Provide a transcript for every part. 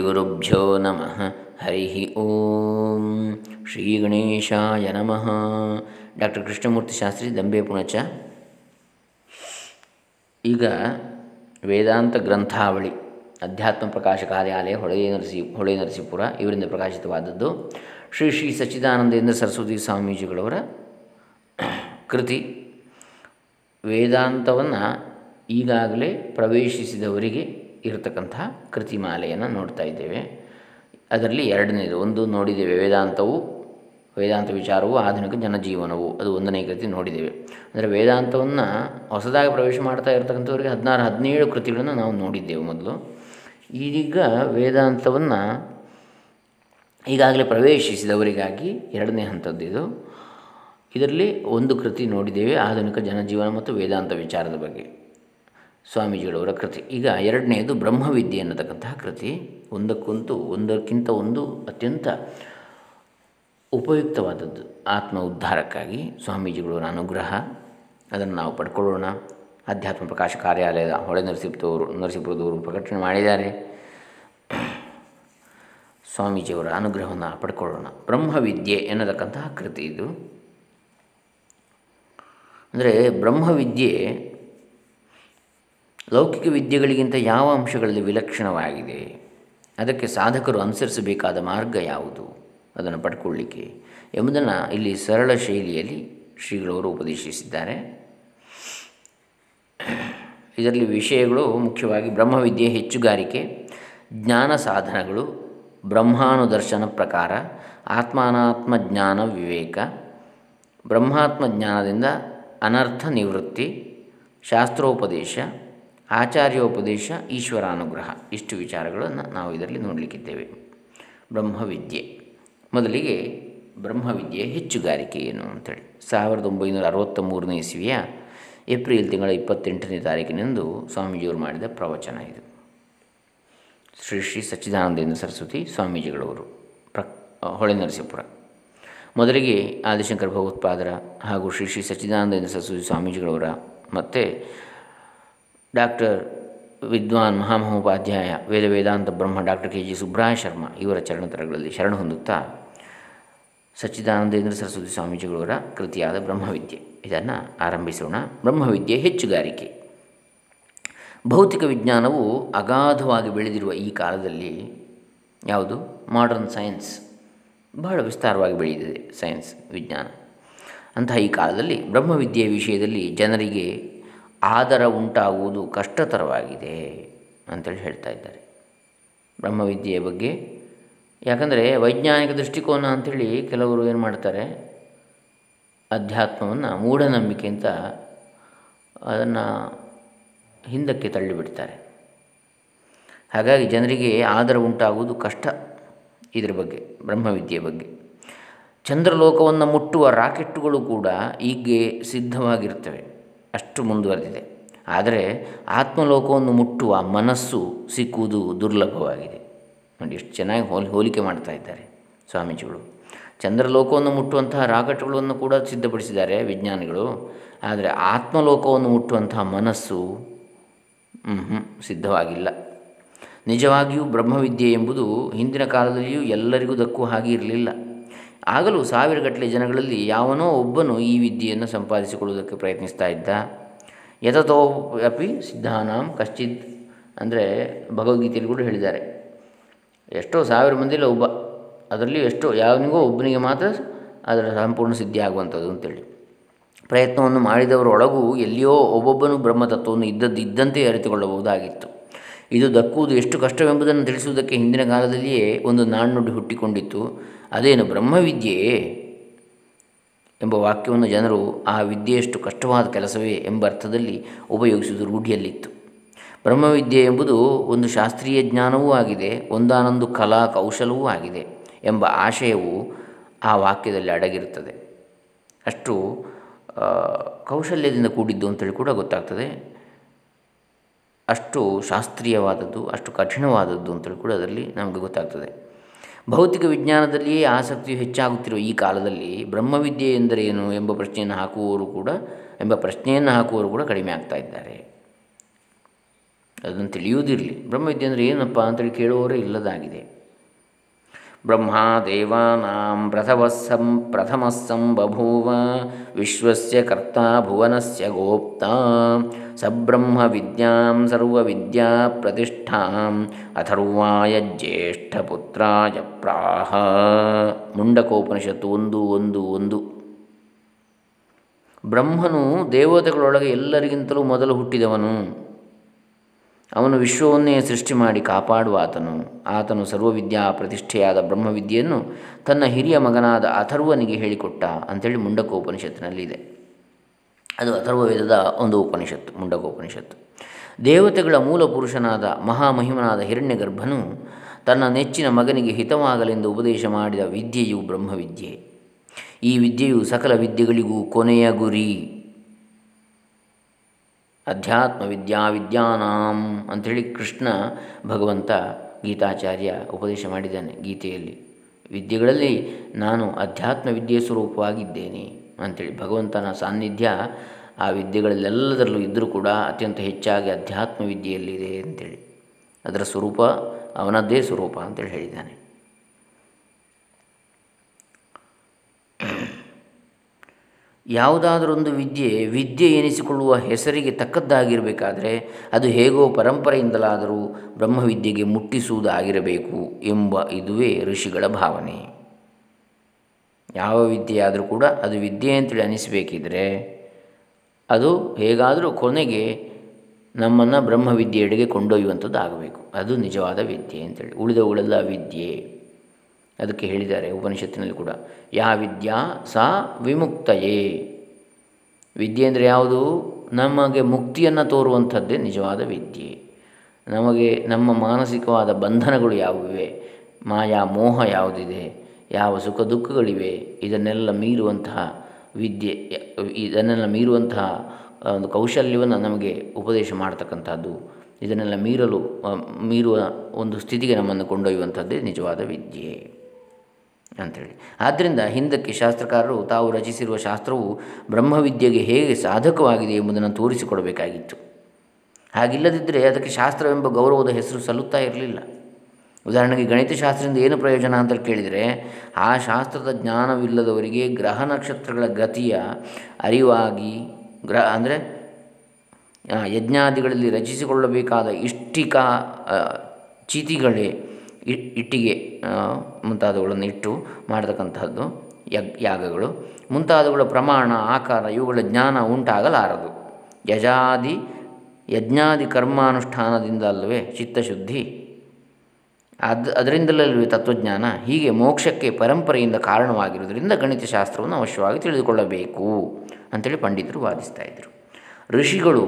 ಗುರುಭ್ಯೋ ನಮಃ ಹರಿ ಓಂ ಶ್ರೀ ಗಣೇಶಾಯ ನಮಃ ಡಾಕ್ಟರ್ ಕೃಷ್ಣಮೂರ್ತಿ ಶಾಸ್ತ್ರಿ ದಂಬೆ ಪುಣಚ ಈಗ ವೇದಾಂತ ಗ್ರಂಥಾವಳಿ, ಅಧ್ಯಾತ್ಮ ಪ್ರಕಾಶ ಕಾರ್ಯಾಲಯ, ಹೊಳೆ ನರಸಿ, ಹೊಳೆ ನರಸೀಪುರ, ಇವರಿಂದ ಪ್ರಕಾಶಿತವಾದದ್ದು. ಶ್ರೀ ಶ್ರೀ ಸಚ್ಚಿದಾನಂದೇಂದ್ರ ಸರಸ್ವತಿ ಸ್ವಾಮೀಜಿಗಳವರ ಕೃತಿ. ವೇದಾಂತವನ್ನು ಈಗಾಗಲೇ ಪ್ರವೇಶಿಸಿದವರಿಗೆ ಇರತಕ್ಕಂತಹ ಕೃತಿಮಾಲೆಯನ್ನು ನೋಡ್ತಾ ಇದ್ದೇವೆ. ಅದರಲ್ಲಿ ಎರಡನೇದು, ಒಂದು ನೋಡಿದ್ದೇವೆ ವೇದಾಂತವು, ವೇದಾಂತ ವಿಚಾರವು, ಆಧುನಿಕ ಜನಜೀವನವು, ಅದು ಒಂದನೇ ಕೃತಿ ನೋಡಿದ್ದೇವೆ. ಅಂದರೆ ವೇದಾಂತವನ್ನು ಹೊಸದಾಗಿ ಪ್ರವೇಶ ಮಾಡ್ತಾ ಇರತಕ್ಕಂಥವ್ರಿಗೆ ಹದಿನಾರು, ಹದಿನೇಳು ಕೃತಿಗಳನ್ನು ನಾವು ನೋಡಿದ್ದೇವೆ ಮೊದಲು. ಈಗ ವೇದಾಂತವನ್ನು ಈಗಾಗಲೇ ಪ್ರವೇಶಿಸಿದವರಿಗಾಗಿ ಎರಡನೇ ಹಂತದ್ದು ಇದು. ಇದರಲ್ಲಿ ಒಂದು ಕೃತಿ ನೋಡಿದ್ದೇವೆ, ಆಧುನಿಕ ಜನಜೀವನ ಮತ್ತು ವೇದಾಂತ ವಿಚಾರದ ಬಗ್ಗೆ. ಸ್ವಾಮೀಜಿಗಳವರ ಕೃತಿ. ಈಗ ಎರಡನೆಯದು ಬ್ರಹ್ಮವಿದ್ಯೆ ಅನ್ನತಕ್ಕಂತಹ ಕೃತಿ. ಒಂದಕ್ಕೊಂದು, ಒಂದಕ್ಕಿಂತ ಒಂದು ಅತ್ಯಂತ ಉಪಯುಕ್ತವಾದದ್ದು ಆತ್ಮ ಉದ್ಧಾರಕ್ಕಾಗಿ ಸ್ವಾಮೀಜಿಗಳವರ ಅನುಗ್ರಹ. ಅದನ್ನು ನಾವು ಪಡ್ಕೊಳ್ಳೋಣ. ಅಧ್ಯಾತ್ಮ ಪ್ರಕಾಶ ಕಾರ್ಯಾಲಯದ ಹೊಳೆ ನರಸೀಪುರದವರು ನರಸೀಪುರದವರು ಪ್ರಕಟಣೆ ಮಾಡಿದ್ದಾರೆ. ಸ್ವಾಮೀಜಿಯವರ ಅನುಗ್ರಹವನ್ನು ಪಡ್ಕೊಳ್ಳೋಣ. ಬ್ರಹ್ಮವಿದ್ಯೆ ಎನ್ನತಕ್ಕಂತಹ ಕೃತಿ ಇದು. ಅಂದರೆ ಬ್ರಹ್ಮವಿದ್ಯೆ ಲೌಕಿಕ ವಿದ್ಯೆಗಳಿಗಿಂತ ಯಾವ ಅಂಶಗಳಲ್ಲಿ ವಿಲಕ್ಷಣವಾಗಿದೆ? ಅದಕ್ಕೆ ಸಾಧಕರು ಅನುಸರಿಸಬೇಕಾದ ಮಾರ್ಗ ಯಾವುದು? ಅದನ್ನು ಪಡ್ಕೊಳ್ಳಿಕ್ಕೆ. ಎಂಬುದನ್ನು ಇಲ್ಲಿ ಸರಳ ಶೈಲಿಯಲ್ಲಿ ಶ್ರೀಗಳವರು ಉಪದೇಶಿಸಿದ್ದಾರೆ. ಇದರಲ್ಲಿ ವಿಷಯಗಳು ಮುಖ್ಯವಾಗಿ ಬ್ರಹ್ಮವಿದ್ಯೆ ಹೆಚ್ಚುಗಾರಿಕೆ, ಜ್ಞಾನ ಸಾಧನಗಳು, ಬ್ರಹ್ಮಾನುದರ್ಶನ ಪ್ರಕಾರ, ಆತ್ಮಾನಾತ್ಮ ಜ್ಞಾನ ವಿವೇಕ, ಬ್ರಹ್ಮಾತ್ಮ ಜ್ಞಾನದಿಂದ ಅನರ್ಥ ನಿವೃತ್ತಿ, ಶಾಸ್ತ್ರೋಪದೇಶ ಆಚಾರ್ಯೋಪದೇಶ, ಈಶ್ವರಾನುಗ್ರಹ. ಇಷ್ಟು ವಿಚಾರಗಳನ್ನು ನಾವು ಇದರಲ್ಲಿ ನೋಡಲಿಕ್ಕಿದ್ದೇವೆ. ಬ್ರಹ್ಮವಿದ್ಯೆ. ಮೊದಲಿಗೆ ಬ್ರಹ್ಮವಿದ್ಯೆ ಹೆಚ್ಚುಗಾರಿಕೆ ಏನು ಅಂತೇಳಿ. ಸಾವಿರದ ಒಂಬೈನೂರ ಅರವತ್ತ ಮೂರನೇ ಇಸ್ವಿಯ ಏಪ್ರಿಲ್ ತಿಂಗಳ ಇಪ್ಪತ್ತೆಂಟನೇ ತಾರೀಕಿನಂದು ಸ್ವಾಮೀಜಿಯವರು ಮಾಡಿದ ಪ್ರವಚನ ಇದು. ಶ್ರೀ ಶ್ರೀ ಸಚ್ಚಿದಾನಂದೇಂದ್ರ ಸರಸ್ವತಿ ಸ್ವಾಮೀಜಿಗಳವರು ಪ್ರ ಹೊಳೆ ನರಸೀಪುರ. ಮೊದಲಿಗೆ ಆದಿಶಂಕರ ಭಗವತ್ಪಾದರ ಹಾಗೂ ಶ್ರೀ ಶ್ರೀ ಸಚ್ಚಿದಾನಂದೇಂದ್ರ ಸರಸ್ವತಿ ಸ್ವಾಮೀಜಿಗಳವರ, ಮತ್ತು ಡಾಕ್ಟರ್ ವಿದ್ವಾನ್ ಮಹಾಮಹೋಪಾಧ್ಯಾಯ ವೇದ ವೇದಾಂತ ಬ್ರಹ್ಮ doctor K G Subraya Sharma ಇವರ ಚರಣತರಗಳಲ್ಲಿ ಶರಣ ಹೊಂದುತ್ತಾ ಸಚ್ಚಿದಾನಂದೇಂದ್ರ ಸರಸ್ವತಿ ಸ್ವಾಮೀಜಿಗಳವರ ಕೃತಿಯಾದ ಬ್ರಹ್ಮವಿದ್ಯೆ. ಇದನ್ನು ಆರಂಭಿಸೋಣ. ಬ್ರಹ್ಮವಿದ್ಯೆ ಹೆಚ್ಚುಗಾರಿಕೆ. ಭೌತಿಕ ವಿಜ್ಞಾನವು ಅಗಾಧವಾಗಿ ಬೆಳೆದಿರುವ ಈ ಕಾಲದಲ್ಲಿ ಯಾವುದು? ಮಾಡರ್ನ್ ಸೈನ್ಸ್ ಬಹಳ ವಿಸ್ತಾರವಾಗಿ ಬೆಳೆದಿದೆ ಸೈನ್ಸ್ ವಿಜ್ಞಾನ. ಅಂತಹ ಈ ಕಾಲದಲ್ಲಿ ಬ್ರಹ್ಮವಿದ್ಯೆಯ ವಿಷಯದಲ್ಲಿ ಜನರಿಗೆ ಆದರ ಉಂಟಾಗುವುದು ಕಷ್ಟತರವಾಗಿದೆ ಅಂತೇಳಿ ಹೇಳ್ತಾ ಇದ್ದಾರೆ. ಬ್ರಹ್ಮವಿದ್ಯೆಯ ಬಗ್ಗೆ. ಯಾಕಂದರೆ ವೈಜ್ಞಾನಿಕ ದೃಷ್ಟಿಕೋನ ಅಂಥೇಳಿ ಕೆಲವರು ಏನು ಮಾಡ್ತಾರೆ, ಅಧ್ಯಾತ್ಮವನ್ನು ಮೂಢನಂಬಿಕೆ ಅಂತ ಅದನ್ನು ಹಿಂದಕ್ಕೆ ತಳ್ಳಿಬಿಡ್ತಾರೆ. ಹಾಗಾಗಿ ಜನರಿಗೆ ಆದರ ಉಂಟಾಗುವುದು ಕಷ್ಟ ಇದರ ಬಗ್ಗೆ, ಬ್ರಹ್ಮವಿದ್ಯೆಯ ಬಗ್ಗೆ. ಚಂದ್ರಲೋಕವನ್ನು ಮುಟ್ಟುವ ರಾಕೆಟ್ಟುಗಳು ಕೂಡ ಈಗ್ಗೆ ಸಿದ್ಧವಾಗಿರ್ತವೆ. ಅಷ್ಟು ಮುಂದುವರೆದಿದೆ. ಆದರೆ ಆತ್ಮಲೋಕವನ್ನು ಮುಟ್ಟುವ ಮನಸ್ಸು ಸಿಕ್ಕುವುದು ದುರ್ಲಭವಾಗಿದೆ. ನೋಡಿ, ಎಷ್ಟು ಚೆನ್ನಾಗಿ ಹೋಲ್, ಹೋಲಿಕೆ ಮಾಡ್ತಾ ಇದ್ದಾರೆ ಸ್ವಾಮೀಜಿಗಳು. ಚಂದ್ರಲೋಕವನ್ನು ಮುಟ್ಟುವಂತಹ ರಾಕೆಟ್ಗಳನ್ನು ಕೂಡ ಸಿದ್ಧಪಡಿಸಿದ್ದಾರೆ ವಿಜ್ಞಾನಿಗಳು. ಆದರೆ ಆತ್ಮಲೋಕವನ್ನು ಮುಟ್ಟುವಂತಹ ಮನಸ್ಸು ಸಿದ್ಧವಾಗಿಲ್ಲ. ನಿಜವಾಗಿಯೂ ಬ್ರಹ್ಮವಿದ್ಯೆ ಎಂಬುದು ಹಿಂದಿನ ಕಾಲದಲ್ಲಿಯೂ ಎಲ್ಲರಿಗೂ ದಕ್ಕುವ ಹಾಗೆ ಇರಲಿಲ್ಲ. ಆಗಲೂ ಸಾವಿರಗಟ್ಟಲೆ ಜನಗಳಲ್ಲಿ ಯಾವನೋ ಒಬ್ಬನು ಈ ವಿದ್ಯೆಯನ್ನು ಸಂಪಾದಿಸಿಕೊಳ್ಳುವುದಕ್ಕೆ ಪ್ರಯತ್ನಿಸ್ತಾ ಇದ್ದ. ಯತತೋ ಅಪಿ ಸಿದ್ಧಾನಾಂ ಕಶ್ಚಿತ್ ಅಂದರೆ ಭಗವದ್ಗೀತೆಯಲ್ಲಿ ಕೂಡ ಹೇಳಿದ್ದಾರೆ. ಎಷ್ಟೋ ಸಾವಿರ ಮಂದಿಲ್ಲ ಒಬ್ಬ ಅದರಲ್ಲಿ ಎಷ್ಟೋ, ಯಾವನಿಗೋ ಒಬ್ಬನಿಗೆ ಮಾತ್ರ ಅದರ ಸಂಪೂರ್ಣ ಸಿದ್ಧಿ ಆಗುವಂಥದ್ದು ಅಂತೇಳಿ. ಪ್ರಯತ್ನವನ್ನು ಮಾಡಿದವರೊಳಗೂ ಎಲ್ಲಿಯೋ ಒಬ್ಬೊಬ್ಬನು ಬ್ರಹ್ಮತತ್ವವನ್ನು ಇದ್ದದ್ದು ಇದ್ದಂತೆ ಅರಿತುಕೊಳ್ಳಬಹುದಾಗಿತ್ತು. ಇದು ದಕ್ಕುವುದು ಎಷ್ಟು ಕಷ್ಟವೆಂಬುದನ್ನು ತಿಳಿಸುವುದಕ್ಕೆ ಹಿಂದಿನ ಕಾಲದಲ್ಲಿಯೇ ಒಂದು ನಾಣ್ಣುಡಿ ಹುಟ್ಟಿಕೊಂಡಿತ್ತು. ಅದೇನು ಬ್ರಹ್ಮವಿದ್ಯೆಯೇ ಎಂಬ ವಾಕ್ಯವನ್ನು ಜನರು, ಆ ವಿದ್ಯೆಯಷ್ಟು ಕಷ್ಟವಾದ ಕೆಲಸವೇ ಎಂಬ ಅರ್ಥದಲ್ಲಿ ಉಪಯೋಗಿಸುವುದು ರೂಢಿಯಲ್ಲಿತ್ತು. ಬ್ರಹ್ಮವಿದ್ಯೆ ಎಂಬುದು ಒಂದು ಶಾಸ್ತ್ರೀಯ ಜ್ಞಾನವೂ ಆಗಿದೆ, ಒಂದಾನೊಂದು ಕಲಾ ಕೌಶಲವೂ ಆಗಿದೆ ಎಂಬ ಆಶಯವು ಆ ವಾಕ್ಯದಲ್ಲಿ ಅಡಗಿರುತ್ತದೆ. ಅಷ್ಟು ಕೌಶಲ್ಯದಿಂದ ಕೂಡಿದ್ದು ಅಂತೇಳಿ ಕೂಡ ಗೊತ್ತಾಗ್ತದೆ. ಅಷ್ಟು ಶಾಸ್ತ್ರೀಯವಾದದ್ದು, ಅಷ್ಟು ಕಠಿಣವಾದದ್ದು ಅಂತೇಳಿ ಕೂಡ ಅದರಲ್ಲಿ ನಮಗೆ ಗೊತ್ತಾಗ್ತದೆ. ಭೌತಿಕ ವಿಜ್ಞಾನದಲ್ಲಿಯೇ ಆಸಕ್ತಿಯು ಹೆಚ್ಚಾಗುತ್ತಿರುವ ಈ ಕಾಲದಲ್ಲಿ ಬ್ರಹ್ಮವಿದ್ಯೆ ಎಂದರೇನು ಎಂಬ ಪ್ರಶ್ನೆಯನ್ನು ಹಾಕುವವರು ಕೂಡ, ಎಂಬ ಪ್ರಶ್ನೆಯನ್ನು ಹಾಕುವವರು ಕೂಡ ಕಡಿಮೆ ಆಗ್ತಾ ಇದ್ದಾರೆ. ಅದನ್ನು ತಿಳಿಯುವುದಿರಲಿ. ಬ್ರಹ್ಮವಿದ್ಯೆ ಅಂದರೆ ಏನಪ್ಪ ಅಂತೇಳಿ ಕೇಳುವವರೇ ಇಲ್ಲದಾಗಿದೆ. ಬ್ರಹ್ಮ ದೇವಾನಾಂ ಪ್ರಥಮಸ್ಸಂ ಪ್ರಥಮಸ್ಸಂ ಬಭೂವ ವಿಶ್ವಸ್ಯ ಕರ್ತ ಭುವನಸ್ಯ ಗೋಪ್ತ ಸಬ್ರಹ್ಮ ವಿದ್ಯಾಂ ಸರ್ವವಿದ್ಯಾ ಪ್ರತಿಷ್ಠಾಂ ಅಥರ್ವಾಯ ಜ್ಯೇಷ್ಠಪುತ್ರಾಯ ಪ್ರಾಹ ಮುಂಡಕೋಪನಿಷತ್ತು ಒಂದು ಒಂದು ಒಂದು. ಬ್ರಹ್ಮನು ದೇವತೆಗಳೊಳಗೆ ಎಲ್ಲರಿಗಿಂತಲೂ ಮೊದಲು ಹುಟ್ಟಿದವನು. ಅವನು ವಿಶ್ವವನ್ನೇ ಸೃಷ್ಟಿ ಮಾಡಿ ಕಾಪಾಡುವ ಆತನು. ಆತನು ಸರ್ವವಿದ್ಯಾ ಪ್ರತಿಷ್ಠೆಯಾದ ಬ್ರಹ್ಮವಿದ್ಯೆಯನ್ನು ತನ್ನ ಹಿರಿಯ ಮಗನಾದ ಅಥರ್ವನಿಗೆ ಹೇಳಿಕೊಟ್ಟ ಅಂಥೇಳಿ ಮುಂಡಕೋಪನಿಷತ್ತಿನಲ್ಲಿದೆ. ಅದು ಅಥರ್ವವೇದದ ಒಂದು ಉಪನಿಷತ್ತು, ಮುಂಡಕೋಪನಿಷತ್ತು. ದೇವತೆಗಳ ಮೂಲ ಪುರುಷನಾದ ಮಹಾಮಹಿಮನಾದ ಹಿರಣ್ಯಗರ್ಭನು ತನ್ನ ನೆಚ್ಚಿನ ಮಗನಿಗೆ ಹಿತವಾಗಲೆಂದು ಉಪದೇಶ ಮಾಡಿದ ವಿದ್ಯೆಯು ಬ್ರಹ್ಮವಿದ್ಯೆ. ಈ ವಿದ್ಯೆಯು ಸಕಲ ವಿದ್ಯೆಗಳಿಗೂ ಕೊನೆಯ ಗುರಿ. ಅಧ್ಯಾತ್ಮ ವಿದ್ಯಾ ವಿದ್ಯಾನಾಂ ಅಂಥೇಳಿ ಕೃಷ್ಣ ಭಗವಂತ ಗೀತಾಚಾರ್ಯ ಉಪದೇಶ ಮಾಡಿದ್ದಾನೆ ಗೀತೆಯಲ್ಲಿ. ವಿದ್ಯೆಗಳಲ್ಲಿ ನಾನು ಅಧ್ಯಾತ್ಮ ವಿದ್ಯೆ ಸ್ವರೂಪವಾಗಿದ್ದೇನೆ ಅಂಥೇಳಿ ಭಗವಂತನ ಸಾನ್ನಿಧ್ಯ ಆ ವಿದ್ಯೆಗಳಲ್ಲೆಲ್ಲದರಲ್ಲೂ ಇದ್ದರೂ ಕೂಡ ಅತ್ಯಂತ ಹೆಚ್ಚಾಗಿ ಅಧ್ಯಾತ್ಮ ವಿದ್ಯೆಯಲ್ಲಿದೆ ಅಂಥೇಳಿ. ಅದರ ಸ್ವರೂಪ ಅವನದ್ದೇ ಸ್ವರೂಪ ಅಂತೇಳಿ ಹೇಳಿದ್ದಾನೆ. ಯಾವುದಾದರೊಂದು ವಿದ್ಯೆ ವಿದ್ಯೆ ಎನಿಸಿಕೊಳ್ಳುವ ಹೆಸರಿಗೆ ತಕ್ಕದ್ದಾಗಿರಬೇಕಾದರೆ ಅದು ಹೇಗೋ ಪರಂಪರೆಯಿಂದಲಾದರೂ ಬ್ರಹ್ಮವಿದ್ಯೆಗೆ ಮುಟ್ಟಿಸುವುದಾಗಿರಬೇಕು ಎಂಬ ಇದುವೇ ಋಷಿಗಳ ಭಾವನೆ. ಯಾವ ವಿದ್ಯೆ ಆದರೂ ಕೂಡ ಅದು ವಿದ್ಯೆ ಅಂತೇಳಿ ಅನಿಸಬೇಕಿದ್ರೆ ಅದು ಹೇಗಾದರೂ ಕೊನೆಗೆ ನಮ್ಮನ್ನು ಬ್ರಹ್ಮವಿದ್ಯೆಯೆಡೆಗೆ ಕೊಂಡೊಯ್ಯುವಂಥದ್ದು ಆಗಬೇಕು ಅದು ನಿಜವಾದ ವಿದ್ಯೆ ಅಂತೇಳಿ. ಉಳಿದವುಗಳೆಲ್ಲ ವಿದ್ಯೆ. ಅದಕ್ಕೆ ಹೇಳಿದ್ದಾರೆ ಉಪನಿಷತ್ತಿನಲ್ಲಿ ಕೂಡ. ಯಾ ವಿದ್ಯಾ ಸಾ ವಿಮುಕ್ತಯೇ. ವಿದ್ಯೆ ಅಂದರೆ ಯಾವುದು? ನಮಗೆ ಮುಕ್ತಿಯನ್ನು ತೋರುವಂಥದ್ದೇ ನಿಜವಾದ ವಿದ್ಯೆ. ನಮಗೆ ನಮ್ಮ ಮಾನಸಿಕವಾದ ಬಂಧನಗಳು ಯಾವುವೆ? ಮಾಯಾ ಮೋಹ ಯಾವುದಿದೆ? ಯಾವ ಸುಖ ದುಃಖಗಳಿವೆ? ಇದನ್ನೆಲ್ಲ ಮೀರುವಂತಹ ವಿದ್ಯೆ, ಇದನ್ನೆಲ್ಲ ಮೀರುವಂತಹ ಒಂದು ಕೌಶಲ್ಯವನ್ನು ನಮಗೆ ಉಪದೇಶ ಮಾಡ್ತಕ್ಕಂಥದ್ದು. ಇದನ್ನೆಲ್ಲ ಮೀರಲು ಮೀರುವ ಒಂದು ಸ್ಥಿತಿಗೆ ನಮ್ಮನ್ನು ಕೊಂಡೊಯ್ಯುವಂಥದ್ದೇ ನಿಜವಾದ ವಿದ್ಯೆ. ಅಂಥೇಳಿ ಆದ್ದರಿಂದ ಹಿಂದಕ್ಕೆ ಶಾಸ್ತ್ರಕಾರರು ತಾವು ರಚಿಸಿರುವ ಶಾಸ್ತ್ರವು ಬ್ರಹ್ಮವಿದ್ಯೆಗೆ ಹೇಗೆ ಸಾಧಕವಾಗಿದೆ ಎಂಬುದನ್ನು ತೋರಿಸಿಕೊಡಬೇಕಾಗಿತ್ತು. ಹಾಗಿಲ್ಲದಿದ್ದರೆ ಅದಕ್ಕೆ ಶಾಸ್ತ್ರವೆಂಬ ಗೌರವದ ಹೆಸರು ಸಲ್ಲುತ್ತಾ ಇರಲಿಲ್ಲ. ಉದಾಹರಣೆಗೆ ಗಣಿತಶಾಸ್ತ್ರದಿಂದ ಏನು ಪ್ರಯೋಜನ ಅಂತ ಕೇಳಿದರೆ, ಆ ಶಾಸ್ತ್ರದ ಜ್ಞಾನವಿಲ್ಲದವರಿಗೆ ಗ್ರಹ ನಕ್ಷತ್ರಗಳ ಗತಿಯ ಅರಿವಾಗಿ ಗ್ರಹ ಅಂದರೆ ಯಜ್ಞಾದಿಗಳಲ್ಲಿ ರಚಿಸಿಕೊಳ್ಳಬೇಕಾದ ಇಷ್ಟಿಕಾ ಚೀತಿಗಳೇ ಇಟ್ಟಿಗೆ ಮುಂತಾದವುಗಳನ್ನು ಇಟ್ಟು ಮಾಡತಕ್ಕಂತಹದ್ದು ಯಗ್, ಯಾಗಗಳು. ಮುಂತಾದವುಗಳ ಪ್ರಮಾಣ, ಆಕಾರ, ಇವುಗಳ ಜ್ಞಾನ ಉಂಟಾಗಲಾರದು. ಯಜಾದಿ, ಯಜ್ಞಾದಿ ಕರ್ಮಾನುಷ್ಠಾನದಿಂದ ಅಲ್ಲವೇ ಚಿತ್ತಶುದ್ಧಿ. ಅದು, ಅದರಿಂದಲಲ್ಲವೇ ತತ್ವಜ್ಞಾನ? ಹೀಗೆ ಮೋಕ್ಷಕ್ಕೆ ಪರಂಪರೆಯಿಂದ ಕಾರಣವಾಗಿರುವುದರಿಂದ ಗಣಿತಶಾಸ್ತ್ರವನ್ನು ಅವಶ್ಯವಾಗಿ ತಿಳಿದುಕೊಳ್ಳಬೇಕು ಅಂಥೇಳಿ ಪಂಡಿತರು ವಾದಿಸ್ತಾ ಇದ್ದರು ಋಷಿಗಳು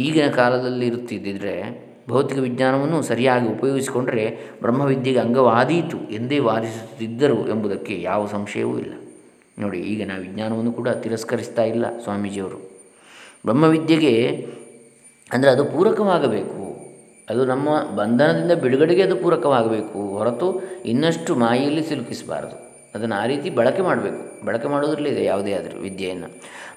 ಈಗಿನ ಕಾಲದಲ್ಲಿ ಇರುತ್ತಿದ್ದರೆ ಭೌತಿಕ ವಿಜ್ಞಾನವನ್ನು ಸರಿಯಾಗಿ ಉಪಯೋಗಿಸಿಕೊಂಡರೆ ಬ್ರಹ್ಮವಿದ್ಯೆಗೆ ಅಂಗವಾದೀತು ಎಂದೇ ವಾದಿಸುತ್ತಿದ್ದರು ಎಂಬುದಕ್ಕೆ ಯಾವ ಸಂಶಯವೂ ಇಲ್ಲ. ನೋಡಿ, ಈಗ ನಾವು ವಿಜ್ಞಾನವನ್ನು ಕೂಡ ತಿರಸ್ಕರಿಸ್ತಾ ಇಲ್ಲ ಸ್ವಾಮೀಜಿಯವರು. ಬ್ರಹ್ಮವಿದ್ಯೆಗೆ ಅಂದರೆ ಅದು ಪೂರಕವಾಗಬೇಕು. ಅದು ನಮ್ಮ ಬಂಧನದಿಂದ ಬಿಡುಗಡೆಗೆ ಅದು ಪೂರಕವಾಗಬೇಕು ಹೊರತು ಇನ್ನಷ್ಟು ಮಾಯೆಯಲ್ಲಿ ಸಿಲುಕಿಸಬಾರದು. ಅದನ್ನು ಆ ರೀತಿ ಬಳಕೆ ಮಾಡಬೇಕು. ಬಳಕೆ ಮಾಡೋದ್ರಲ್ಲಿದೆ ಯಾವುದೇ ಆದರೂ ವಿದ್ಯೆಯನ್ನು.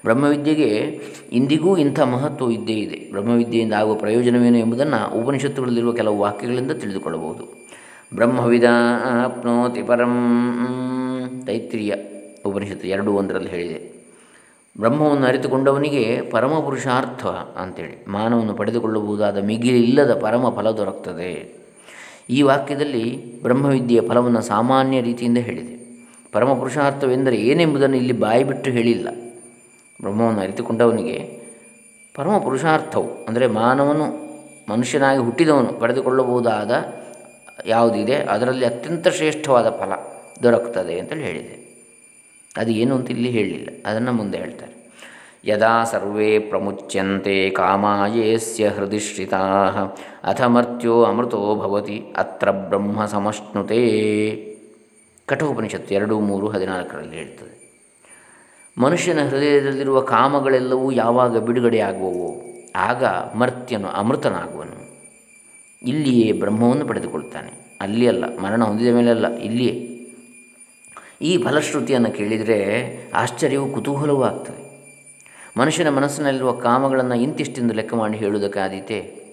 ಬ್ರಹ್ಮವಿದ್ಯೆಗೆ ಇಂದಿಗೂ ಇಂಥ ಮಹತ್ವ ಇದ್ದೇ ಇದೆ. ಬ್ರಹ್ಮವಿದ್ಯೆಯಿಂದ ಆಗುವ ಪ್ರಯೋಜನವೇನು ಎಂಬುದನ್ನು ಉಪನಿಷತ್ತುಗಳಲ್ಲಿರುವ ಕೆಲವು ವಾಕ್ಯಗಳಿಂದ ತಿಳಿದುಕೊಳ್ಳಬಹುದು. ಬ್ರಹ್ಮವಿದ ಆಪ್ನೋತಿ ಪರಂ ತೈತ್ರಿಯ ಉಪನಿಷತ್ತು ಎರಡು ಒಂದರಲ್ಲಿ ಹೇಳಿದೆ. ಬ್ರಹ್ಮವನ್ನು ಅರಿತುಕೊಂಡವನಿಗೆ ಪರಮ ಪುರುಷಾರ್ಥ ಅಂತೇಳಿ. ಮಾನವನ್ನು ಪಡೆದುಕೊಳ್ಳಬಹುದಾದ ಮಿಗಿಲಿಲ್ಲದ ಪರಮ ಫಲ ದೊರಕ್ತದೆ. ಈ ವಾಕ್ಯದಲ್ಲಿ ಬ್ರಹ್ಮವಿದ್ಯೆಯ ಫಲವನ್ನು ಸಾಮಾನ್ಯ ರೀತಿಯಿಂದ ಹೇಳಿದೆ. ಪರಮ ಪುರುಷಾರ್ಥವೆಂದರೆ ಏನೆಂಬುದನ್ನು ಇಲ್ಲಿ ಬಾಯಿ ಬಿಟ್ಟು ಹೇಳಿಲ್ಲ. ಬ್ರಹ್ಮವನ್ನು ಅರಿತುಕೊಂಡವನಿಗೆ ಪರಮ ಪುರುಷಾರ್ಥವು ಅಂದರೆ ಮಾನವನು ಮನುಷ್ಯನಾಗಿ ಹುಟ್ಟಿದವನು ಪಡೆದುಕೊಳ್ಳಬಹುದಾದ ಯಾವುದಿದೆ, ಅದರಲ್ಲಿ ಅತ್ಯಂತ ಶ್ರೇಷ್ಠವಾದ ಫಲ ದೊರಕುತ್ತದೆ ಅಂತೇಳಿ ಹೇಳಿದೆ. ಅದು ಏನು ಅಂತ ಇಲ್ಲಿ ಹೇಳಲಿಲ್ಲ ಅದನ್ನು ಮುಂದೆ ಹೇಳ್ತಾರೆ. ಯದಾ ಸರ್ವೇ ಪ್ರಮುಚ್ಯಂತೆ ಕಾಮಾಯೇಸ್ಯ ಹೃದಿಶ್ರಿತಾ ಅಥ ಮರ್ತ್ಯೋ ಅಮೃತೋ ಭವತಿ, ಅತ್ರ ಬ್ರಹ್ಮ ಸಮಶ್ನುತೆ. ಕಠೋಪನಿಷತ್ತು ಎರಡು, ಮೂರು, ಹದಿನಾಲ್ಕರಲ್ಲಿ ಹೇಳ್ತದೆ. ಮನುಷ್ಯನ ಹೃದಯದಲ್ಲಿರುವ ಕಾಮಗಳೆಲ್ಲವೂ ಯಾವಾಗ ಬಿಡುಗಡೆಯಾಗುವವೋ, ಆಗ ಮರ್ತ್ಯನು ಅಮೃತನಾಗುವನು. ಇಲ್ಲಿಯೇ ಬ್ರಹ್ಮವನ್ನು ಪಡೆದುಕೊಳ್ತಾನೆ. ಅಲ್ಲಿ ಅಲ್ಲ, ಮರಣ ಹೊಂದಿದ ಮೇಲೆ ಅಲ್ಲ, ಇಲ್ಲಿಯೇ. ಈ ಫಲಶ್ರುತಿಯನ್ನು ಕೇಳಿದರೆ ಆಶ್ಚರ್ಯವು ಕುತೂಹಲವೂ ಆಗ್ತದೆ ಮನುಷ್ಯನ ಮನಸ್ಸಿನಲ್ಲಿರುವ ಕಾಮಗಳನ್ನು ಇಂತಿಷ್ಟೆಂದು ಲೆಕ್ಕ ಮಾಡಿ ಹೇಳುವುದಕ್ಕಾದೀತೆ.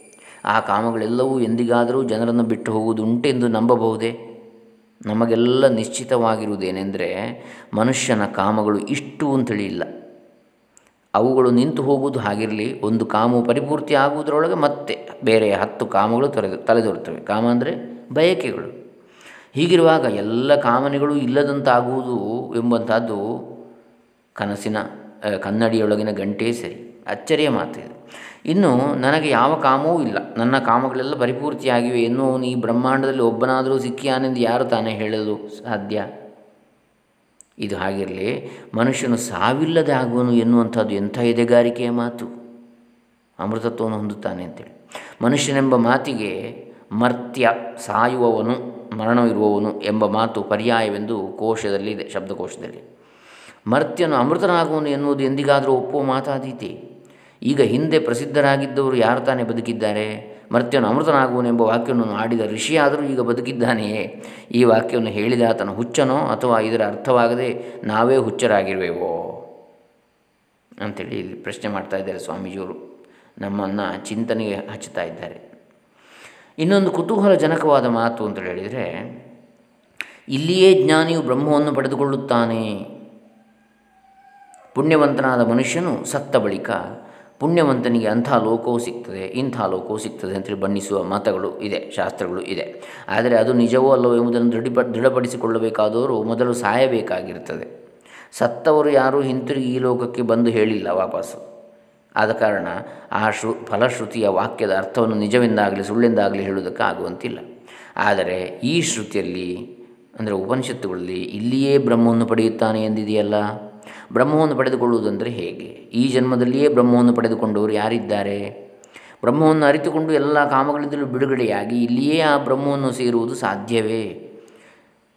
ಆ ಕಾಮಗಳೆಲ್ಲವೂ ಎಂದಿಗಾದರೂ ಜನರನ್ನು ಬಿಟ್ಟು ಹೋಗುವುದುಂಟೆಂದು ನಂಬಬಹುದೇ? ನಮಗೆಲ್ಲ ನಿಶ್ಚಿತವಾಗಿರುವುದೇನೆಂದರೆ ಮನುಷ್ಯನ ಕಾಮಗಳು ಇಷ್ಟು ಅಂತೇಳಿ ಇಲ್ಲ ಅವುಗಳು ನಿಂತು ಹೋಗುವುದು ಹಾಗಿರಲಿ, ಒಂದು ಕಾಮವು ಪರಿಪೂರ್ತಿ ಆಗುವುದರೊಳಗೆ ಮತ್ತೆ ಬೇರೆ ಹತ್ತು ಕಾಮಗಳು ತೊರೆದು ತಲೆದೋರುತ್ತವೆ. ಕಾಮ ಅಂದರೆ ಬಯಕೆಗಳು. ಹೀಗಿರುವಾಗ ಎಲ್ಲ ಕಾಮನೆಗಳು ಇಲ್ಲದಂತಾಗುವುದು ಎಂಬಂಥದ್ದು ಕನಸಿನ ಕನ್ನಡಿಯೊಳಗಿನ ಗಂಟೆ ಸರಿ. ಅಚ್ಚರಿಯ ಮಾತು ಇನ್ನು ನನಗೆ ಯಾವ ಕಾಮವೂ ಇಲ್ಲ. ನನ್ನ ಕಾಮಗಳೆಲ್ಲ ಪರಿಪೂರ್ತಿಯಾಗಿವೆ. ಎನ್ನುವನು ಈ ಬ್ರಹ್ಮಾಂಡದಲ್ಲಿ ಒಬ್ಬನಾದರೂ ಸಿಕ್ಕಿಯಾನೆಂದು ಯಾರು ತಾನೇ ಹೇಳಲು ಸಾಧ್ಯ? ಇದು ಹಾಗಿರಲಿ. ಮನುಷ್ಯನು ಸಾವಿಲ್ಲದೆ ಆಗುವನು ಎನ್ನುವಂಥದ್ದು ಎಂಥ ಎದೆಗಾರಿಕೆಯ ಮಾತು? ಅಮೃತತ್ವವನ್ನು ಹೊಂದುತ್ತಾನೆ ಅಂತೇಳಿ. ಮನುಷ್ಯನೆಂಬ ಮಾತಿಗೆ ಮರ್ತ್ಯ, ಸಾಯುವವನು ಮರಣವಿರುವವನು ಎಂಬ ಮಾತು ಪರ್ಯಾಯವೆಂದು ಕೋಶದಲ್ಲಿದೆ, ಶಬ್ದಕೋಶದಲ್ಲಿ. ಮರ್ತ್ಯನು ಅಮೃತನಾಗುವನು ಎನ್ನುವುದು ಎಂದಿಗಾದರೂ ಒಪ್ಪುವ ಮಾತಾದೀತೆ. ಈಗ ಹಿಂದೆ ಪ್ರಸಿದ್ಧರಾಗಿದ್ದವರು ಯಾರು ತಾನೇ ಬದುಕಿದ್ದಾರೆ? ಮರ್ತ್ಯನು ಅಮೃತನಾಗುವನೆಂಬ ವಾಕ್ಯವನ್ನು ಆಡಿದ ಋಷಿಯಾದರೂ ಈಗ ಬದುಕಿದ್ದಾನೆಯೇ? ಈ ವಾಕ್ಯವನ್ನು ಹೇಳಿದ ಆತನ ಹುಚ್ಚನೋ ಅಥವಾ ಇದರ ಅರ್ಥವಾಗದೆ ನಾವೇ ಹುಚ್ಚರಾಗಿರುವೆವೋ? ಅಂಥೇಳಿ ಇಲ್ಲಿ ಪ್ರಶ್ನೆ ಮಾಡ್ತಾ ಇದ್ದಾರೆ ಸ್ವಾಮೀಜಿಯವರು. ನಮ್ಮನ್ನು ಚಿಂತನೆಗೆ ಹಚ್ಚುತ್ತಾ ಇದ್ದಾರೆ. ಇನ್ನೊಂದು ಕುತೂಹಲಜನಕವಾದ ಮಾತು ಅಂತ ಹೇಳಿದರೆ, ಇಲ್ಲಿಯೇ ಜ್ಞಾನಿಯು ಬ್ರಹ್ಮವನ್ನು ಪಡೆದುಕೊಳ್ಳುತ್ತಾನೆ. ಪುಣ್ಯವಂತನಾದ ಮನುಷ್ಯನು ಸತ್ತ ಬಳಿಕ ಪುಣ್ಯವಂತನಿಗೆ ಅಂಥ ಲೋಕವು ಸಿಗ್ತದೆ, ಇಂಥ ಲೋಕವು ಸಿಗ್ತದೆ ಅಂತೇಳಿ ಬಣ್ಣಿಸುವ ಮತಗಳು ಇದೆ, ಶಾಸ್ತ್ರಗಳು ಇದೆ. ಆದರೆ ಅದು ನಿಜವೋ ಅಲ್ಲವೋ ಎಂಬುದನ್ನು ದೃಢಪ, ದೃಢಪಡಿಸಿಕೊಳ್ಳಬೇಕಾದವರು ಮೊದಲು ಸಾಯಬೇಕಾಗಿರುತ್ತದೆ. ಸತ್ತವರು ಯಾರೂ ಹಿಂತಿರುಗಿ ಈ ಲೋಕಕ್ಕೆ ಬಂದು ಹೇಳಿಲ್ಲ ವಾಪಸ್ಸು. ಆದ ಕಾರಣ ಆ ಶ್ರು, ಫಲಶ್ರುತಿಯ ವಾಕ್ಯದ ಅರ್ಥವನ್ನು ನಿಜವೆಂದಾಗಲಿ ಸುಳ್ಳೆಂದಾಗಲಿ ಹೇಳುವುದಕ್ಕೆ ಆಗುವಂತಿಲ್ಲ. ಆದರೆ ಈ ಶ್ರುತಿಯಲ್ಲಿ, ಅಂದರೆ ಉಪನಿಷತ್ತುಗಳಲ್ಲಿ ಇಲ್ಲಿಯೇ ಬ್ರಹ್ಮವನ್ನು ಪಡೆಯುತ್ತಾನೆ ಎಂದಿದೆಯಲ್ಲ? ಬ್ರಹ್ಮವನ್ನು ಪಡೆದುಕೊಳ್ಳುವುದೆಂದರೆ ಹೇಗೆ? ಈ ಜನ್ಮದಲ್ಲಿಯೇ ಬ್ರಹ್ಮವನ್ನು ಪಡೆದುಕೊಂಡವರು ಯಾರಿದ್ದಾರೆ? ಬ್ರಹ್ಮವನ್ನು ಅರಿತುಕೊಂಡು ಎಲ್ಲ ಕಾಮಗಳಿಂದಲೂ ಬಿಡುಗಡೆಯಾಗಿ ಇಲ್ಲಿಯೇ ಆ ಬ್ರಹ್ಮವನ್ನು ಸೇರುವುದು ಸಾಧ್ಯವೇ?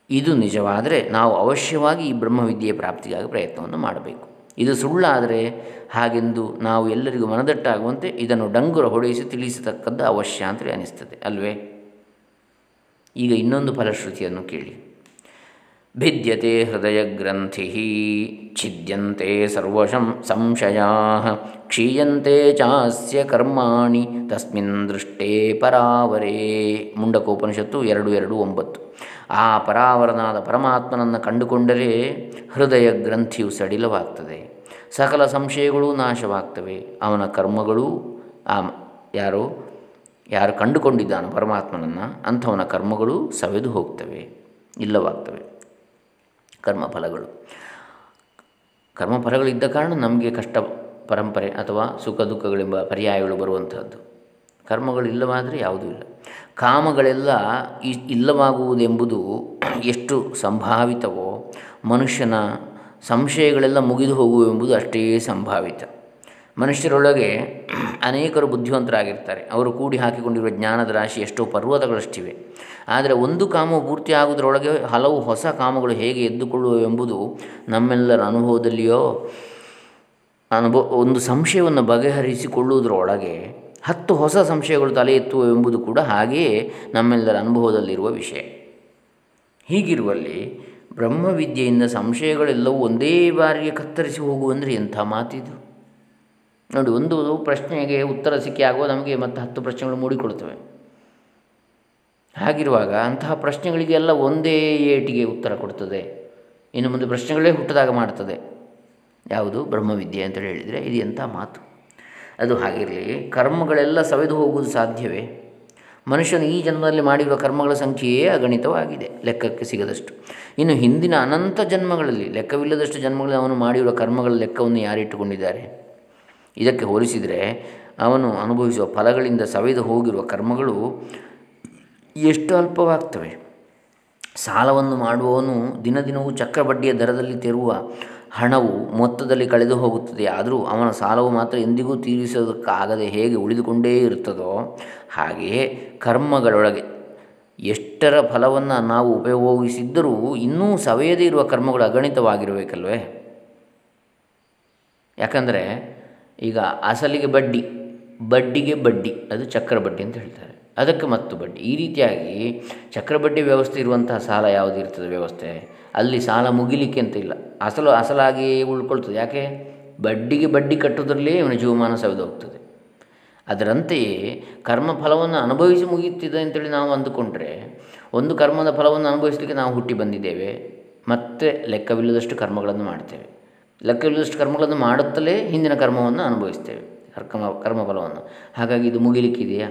ಇದು ನಿಜವಾದರೆ ನಾವು ಅವಶ್ಯವಾಗಿ ಈ ಬ್ರಹ್ಮವಿದ್ಯೆಯ ಪ್ರಾಪ್ತಿಗಾಗಿ ಪ್ರಯತ್ನವನ್ನು ಮಾಡಬೇಕು. ಇದು ಸುಳ್ಳಾದರೆ ಹಾಗೆಂದು ನಾವು ಎಲ್ಲರಿಗೂ ಮನದಟ್ಟಾಗುವಂತೆ ಇದನ್ನು ಡಂಗುರ ಹೊಡೆಯಿಸಿ ತಿಳಿಸತಕ್ಕದ್ದು ಅವಶ್ಯ ಅಂತೇಳಿ ಅನಿಸ್ತದೆ, ಅಲ್ವೇ? ಈಗ ಇನ್ನೊಂದು ಫಲಶ್ರುತಿಯನ್ನು ಕೇಳಿ. ಭಿದ್ಯತೆ ಹೃದಯಗ್ರಂಥಿ ಛಿದ್ಯಂತೆ ಸರ್ವಶಂ ಸಂಶಯಾ ಕ್ಷೀಯಂತೆ ಚಾಸ್ಯ ಕರ್ಮಾಣಿ ತಸ್ಮಿನ್ ದೃಷ್ಟೇ ಪರಾವರೇ ಮುಂಡಕೋಪನಿಷತ್ತು ಎರಡು ಎರಡು, ಒಂಬತ್ತು। ಆ ಪರಾವರನಾದ ಪರಮಾತ್ಮನನ್ನು ಕಂಡುಕೊಂಡರೆ ಹೃದಯ ಗ್ರಂಥಿಯು ಸಡಿಲವಾಗ್ತದೆ. ಸಕಲ ಸಂಶಯಗಳೂ ನಾಶವಾಗ್ತವೆ. ಅವನ ಕರ್ಮಗಳು, ಆ ಯಾರು ಯಾರು ಕಂಡುಕೊಂಡಿದ್ದಾನೋ ಪರಮಾತ್ಮನನ್ನು, ಅಂಥವನ ಕರ್ಮಗಳು ಸವೆದು ಹೋಗ್ತವೆ. ಇಲ್ಲವಾಗ್ತವೆ. ಕರ್ಮಫಲಗಳು. ಕರ್ಮಫಲಗಳಿದ್ದ ಕಾರಣ ನಮಗೆ ಕಷ್ಟ, ಪರಂಪರೆ ಅಥವಾ ಸುಖ ದುಃಖಗಳೆಂಬ ಪರ್ಯಾಯಗಳು ಬರುವಂಥದ್ದು ಕರ್ಮಗಳು ಇಲ್ಲವಾದರೆ ಯಾವುದೂ ಇಲ್ಲ. ಕಾಮಗಳೆಲ್ಲ ಇಲ್ಲವಾಗುವುದೆಂಬುದು ಎಷ್ಟು ಸಂಭಾವಿತವೋ ಮನುಷ್ಯನ ಸಂಶಯಗಳೆಲ್ಲ ಮುಗಿದು ಹೋಗುವೆಂಬುದು ಅಷ್ಟೇ ಸಂಭಾವಿತ. ಮನುಷ್ಯರೊಳಗೆ ಅನೇಕರು ಬುದ್ಧಿವಂತರಾಗಿರ್ತಾರೆ. ಅವರು ಕೂಡಿ ಹಾಕಿಕೊಂಡಿರುವ ಜ್ಞಾನದ ರಾಶಿ ಎಷ್ಟೋ ಪರ್ವತಗಳಷ್ಟಿವೆ. ಆದರೆ ಒಂದು ಕಾಮ ಪೂರ್ತಿ ಆಗುವುದರೊಳಗೆ ಹಲವು ಹೊಸ ಕಾಮಗಳು ಹೇಗೆ ಎದ್ದುಕೊಳ್ಳುವೆಂಬುದು ನಮ್ಮೆಲ್ಲರ ಅನುಭವದಲ್ಲಿಯೋ, ಅನುಭವ, ಒಂದು ಸಂಶಯವನ್ನು ಬಗೆಹರಿಸಿಕೊಳ್ಳುವುದರೊಳಗೆ ಹತ್ತು ಹೊಸ ಸಂಶಯಗಳು ತಲೆ ಎತ್ತುವೆಂಬುದು ಕೂಡ ಹಾಗೆಯೇ ನಮ್ಮೆಲ್ಲರ ಅನುಭವದಲ್ಲಿರುವ ವಿಷಯ. ಹೀಗಿರುವಲ್ಲಿ ಬ್ರಹ್ಮವಿದ್ಯೆಯಿಂದ ಸಂಶಯಗಳೆಲ್ಲವೂ ಒಂದೇ ಬಾರಿಗೆ ಕತ್ತರಿಸಿ ಹೋಗುವಂದರೆ ಎಂಥ ಮಾತಿದು? ನೋಡಿ, ಒಂದು ಪ್ರಶ್ನೆಗೆ ಉತ್ತರ ಸಿಕ್ಕಿ ಆಗುವ ನಮಗೆ ಮತ್ತೆ ಹತ್ತು ಪ್ರಶ್ನೆಗಳು ಮೂಡಿಕೊಳ್ತವೆ ಹಾಗಿರುವಾಗ ಅಂತಹ ಪ್ರಶ್ನೆಗಳಿಗೆಲ್ಲ ಒಂದೇ ಏಟಿಗೆ ಉತ್ತರ ಕೊಡ್ತದೆ. ಇನ್ನು ಮುಂದೆ ಪ್ರಶ್ನೆಗಳೇ ಹುಟ್ಟದಾಗ ಮಾಡ್ತದೆ. ಯಾವುದು? ಬ್ರಹ್ಮವಿದ್ಯೆ ಅಂತ ಹೇಳಿದರೆ ಇದು ಎಂಥ ಮಾತು? ಅದು ಹಾಗಿರಲಿ, ಕರ್ಮಗಳೆಲ್ಲ ಸವೆದು ಹೋಗುವುದು ಸಾಧ್ಯವೇ? ಮನುಷ್ಯನು ಈ ಜನ್ಮದಲ್ಲಿ ಮಾಡಿರುವ ಕರ್ಮಗಳ ಸಂಖ್ಯೆಯೇ ಅಗಣಿತವಾಗಿದೆ, ಲೆಕ್ಕಕ್ಕೆ ಸಿಗದಷ್ಟು. ಇನ್ನು ಹಿಂದಿನ ಅನಂತ ಜನ್ಮಗಳಲ್ಲಿ, ಲೆಕ್ಕವಿಲ್ಲದಷ್ಟು ಜನ್ಮಗಳಲ್ಲಿ ಅವನು ಮಾಡಿರುವ ಕರ್ಮಗಳ ಲೆಕ್ಕವನ್ನು ಯಾರಿಟ್ಟುಕೊಂಡಿದ್ದಾರೆ ಇದಕ್ಕೆ ಹೋಲಿಸಿದರೆ ಅವನು ಅನುಭವಿಸುವ ಫಲಗಳಿಂದ ಸವೆದು ಹೋಗಿರುವ ಕರ್ಮಗಳು ಎಷ್ಟು ಅಲ್ಪವಾಗ್ತವೆ? ಸಾಲವನ್ನು ಮಾಡುವವನು ದಿನ ದಿನವೂ ಚಕ್ರಬಡ್ಡಿಯ ದರದಲ್ಲಿ ತೆರುವ ಹಣವು ಮೊತ್ತದಲ್ಲಿ ಕಳೆದು ಹೋಗುತ್ತದೆ. ಆದರೂ ಅವನ ಸಾಲವು ಮಾತ್ರ ಎಂದಿಗೂ ತೀರಿಸೋದಕ್ಕಾಗದೆ ಹೇಗೆ ಉಳಿದುಕೊಂಡೇ ಇರುತ್ತದೋ, ಹಾಗೆಯೇ ಕರ್ಮಗಳೊಳಗೆ ಎಷ್ಟರ ಫಲವನ್ನು ನಾವು ಉಪಯೋಗಿಸಿದ್ದರೂ ಇನ್ನೂ ಸವೆಯದೇ ಇರುವ ಕರ್ಮಗಳು ಅಗಣಿತವಾಗಿರಬೇಕಲ್ವೇ? ಯಾಕಂದರೆ ಈಗ ಅಸಲಿಗೆ ಬಡ್ಡಿ, ಬಡ್ಡಿಗೆ ಬಡ್ಡಿ, ಅದು ಚಕ್ರ ಬಡ್ಡಿ ಅಂತ ಹೇಳ್ತಾರೆ. ಅದಕ್ಕೆ ಮತ್ತು ಬಡ್ಡಿ. ಈ ರೀತಿಯಾಗಿ ಚಕ್ರಬಡ್ಡಿ ವ್ಯವಸ್ಥೆ ಇರುವಂತಹ ಸಾಲ ಯಾವುದು ಇರ್ತದೆ ವ್ಯವಸ್ಥೆ? ಅಲ್ಲಿ ಸಾಲ ಮುಗಿಲಿಕ್ಕೆ ಅಂತ ಇಲ್ಲ. ಅಸಲು, ಅಸಲಾಗಿ ಉಳ್ಕೊಳ್ತದೆ. ಯಾಕೆ? ಬಡ್ಡಿಗೆ ಬಡ್ಡಿ ಕಟ್ಟೋದ್ರಲ್ಲಿ ಇವನ ಜೀವಮಾನ ಸವೆದು ಹೋಗ್ತದೆ. ಅದರಂತೆಯೇ ಕರ್ಮಫಲವನ್ನು ಅನುಭವಿಸಿ ಮುಗಿಯುತ್ತಿದೆ ಅಂತೇಳಿ ನಾವು ಅಂದುಕೊಂಡ್ರೆ, ಒಂದು ಕರ್ಮದ ಫಲವನ್ನು ಅನುಭವಿಸಲಿಕ್ಕೆ ನಾವು ಹುಟ್ಟಿ ಬಂದಿದ್ದೇವೆ, ಮತ್ತೆ ಲೆಕ್ಕವಿಲ್ಲದಷ್ಟು ಕರ್ಮಗಳನ್ನು ಮಾಡ್ತೇವೆ. ಲೆಕ್ಕವಿಲ್ಲದಷ್ಟು ಕರ್ಮಗಳನ್ನು ಮಾಡುತ್ತಲೇ ಹಿಂದಿನ ಕರ್ಮವನ್ನು ಅನುಭವಿಸ್ತೇವೆ. ಕರ್ಮ, ಕರ್ಮಫಲವನ್ನು. ಹಾಗಾಗಿ ಇದು ಮುಗಿಲಿಕ್ಕಿದೆಯಾ?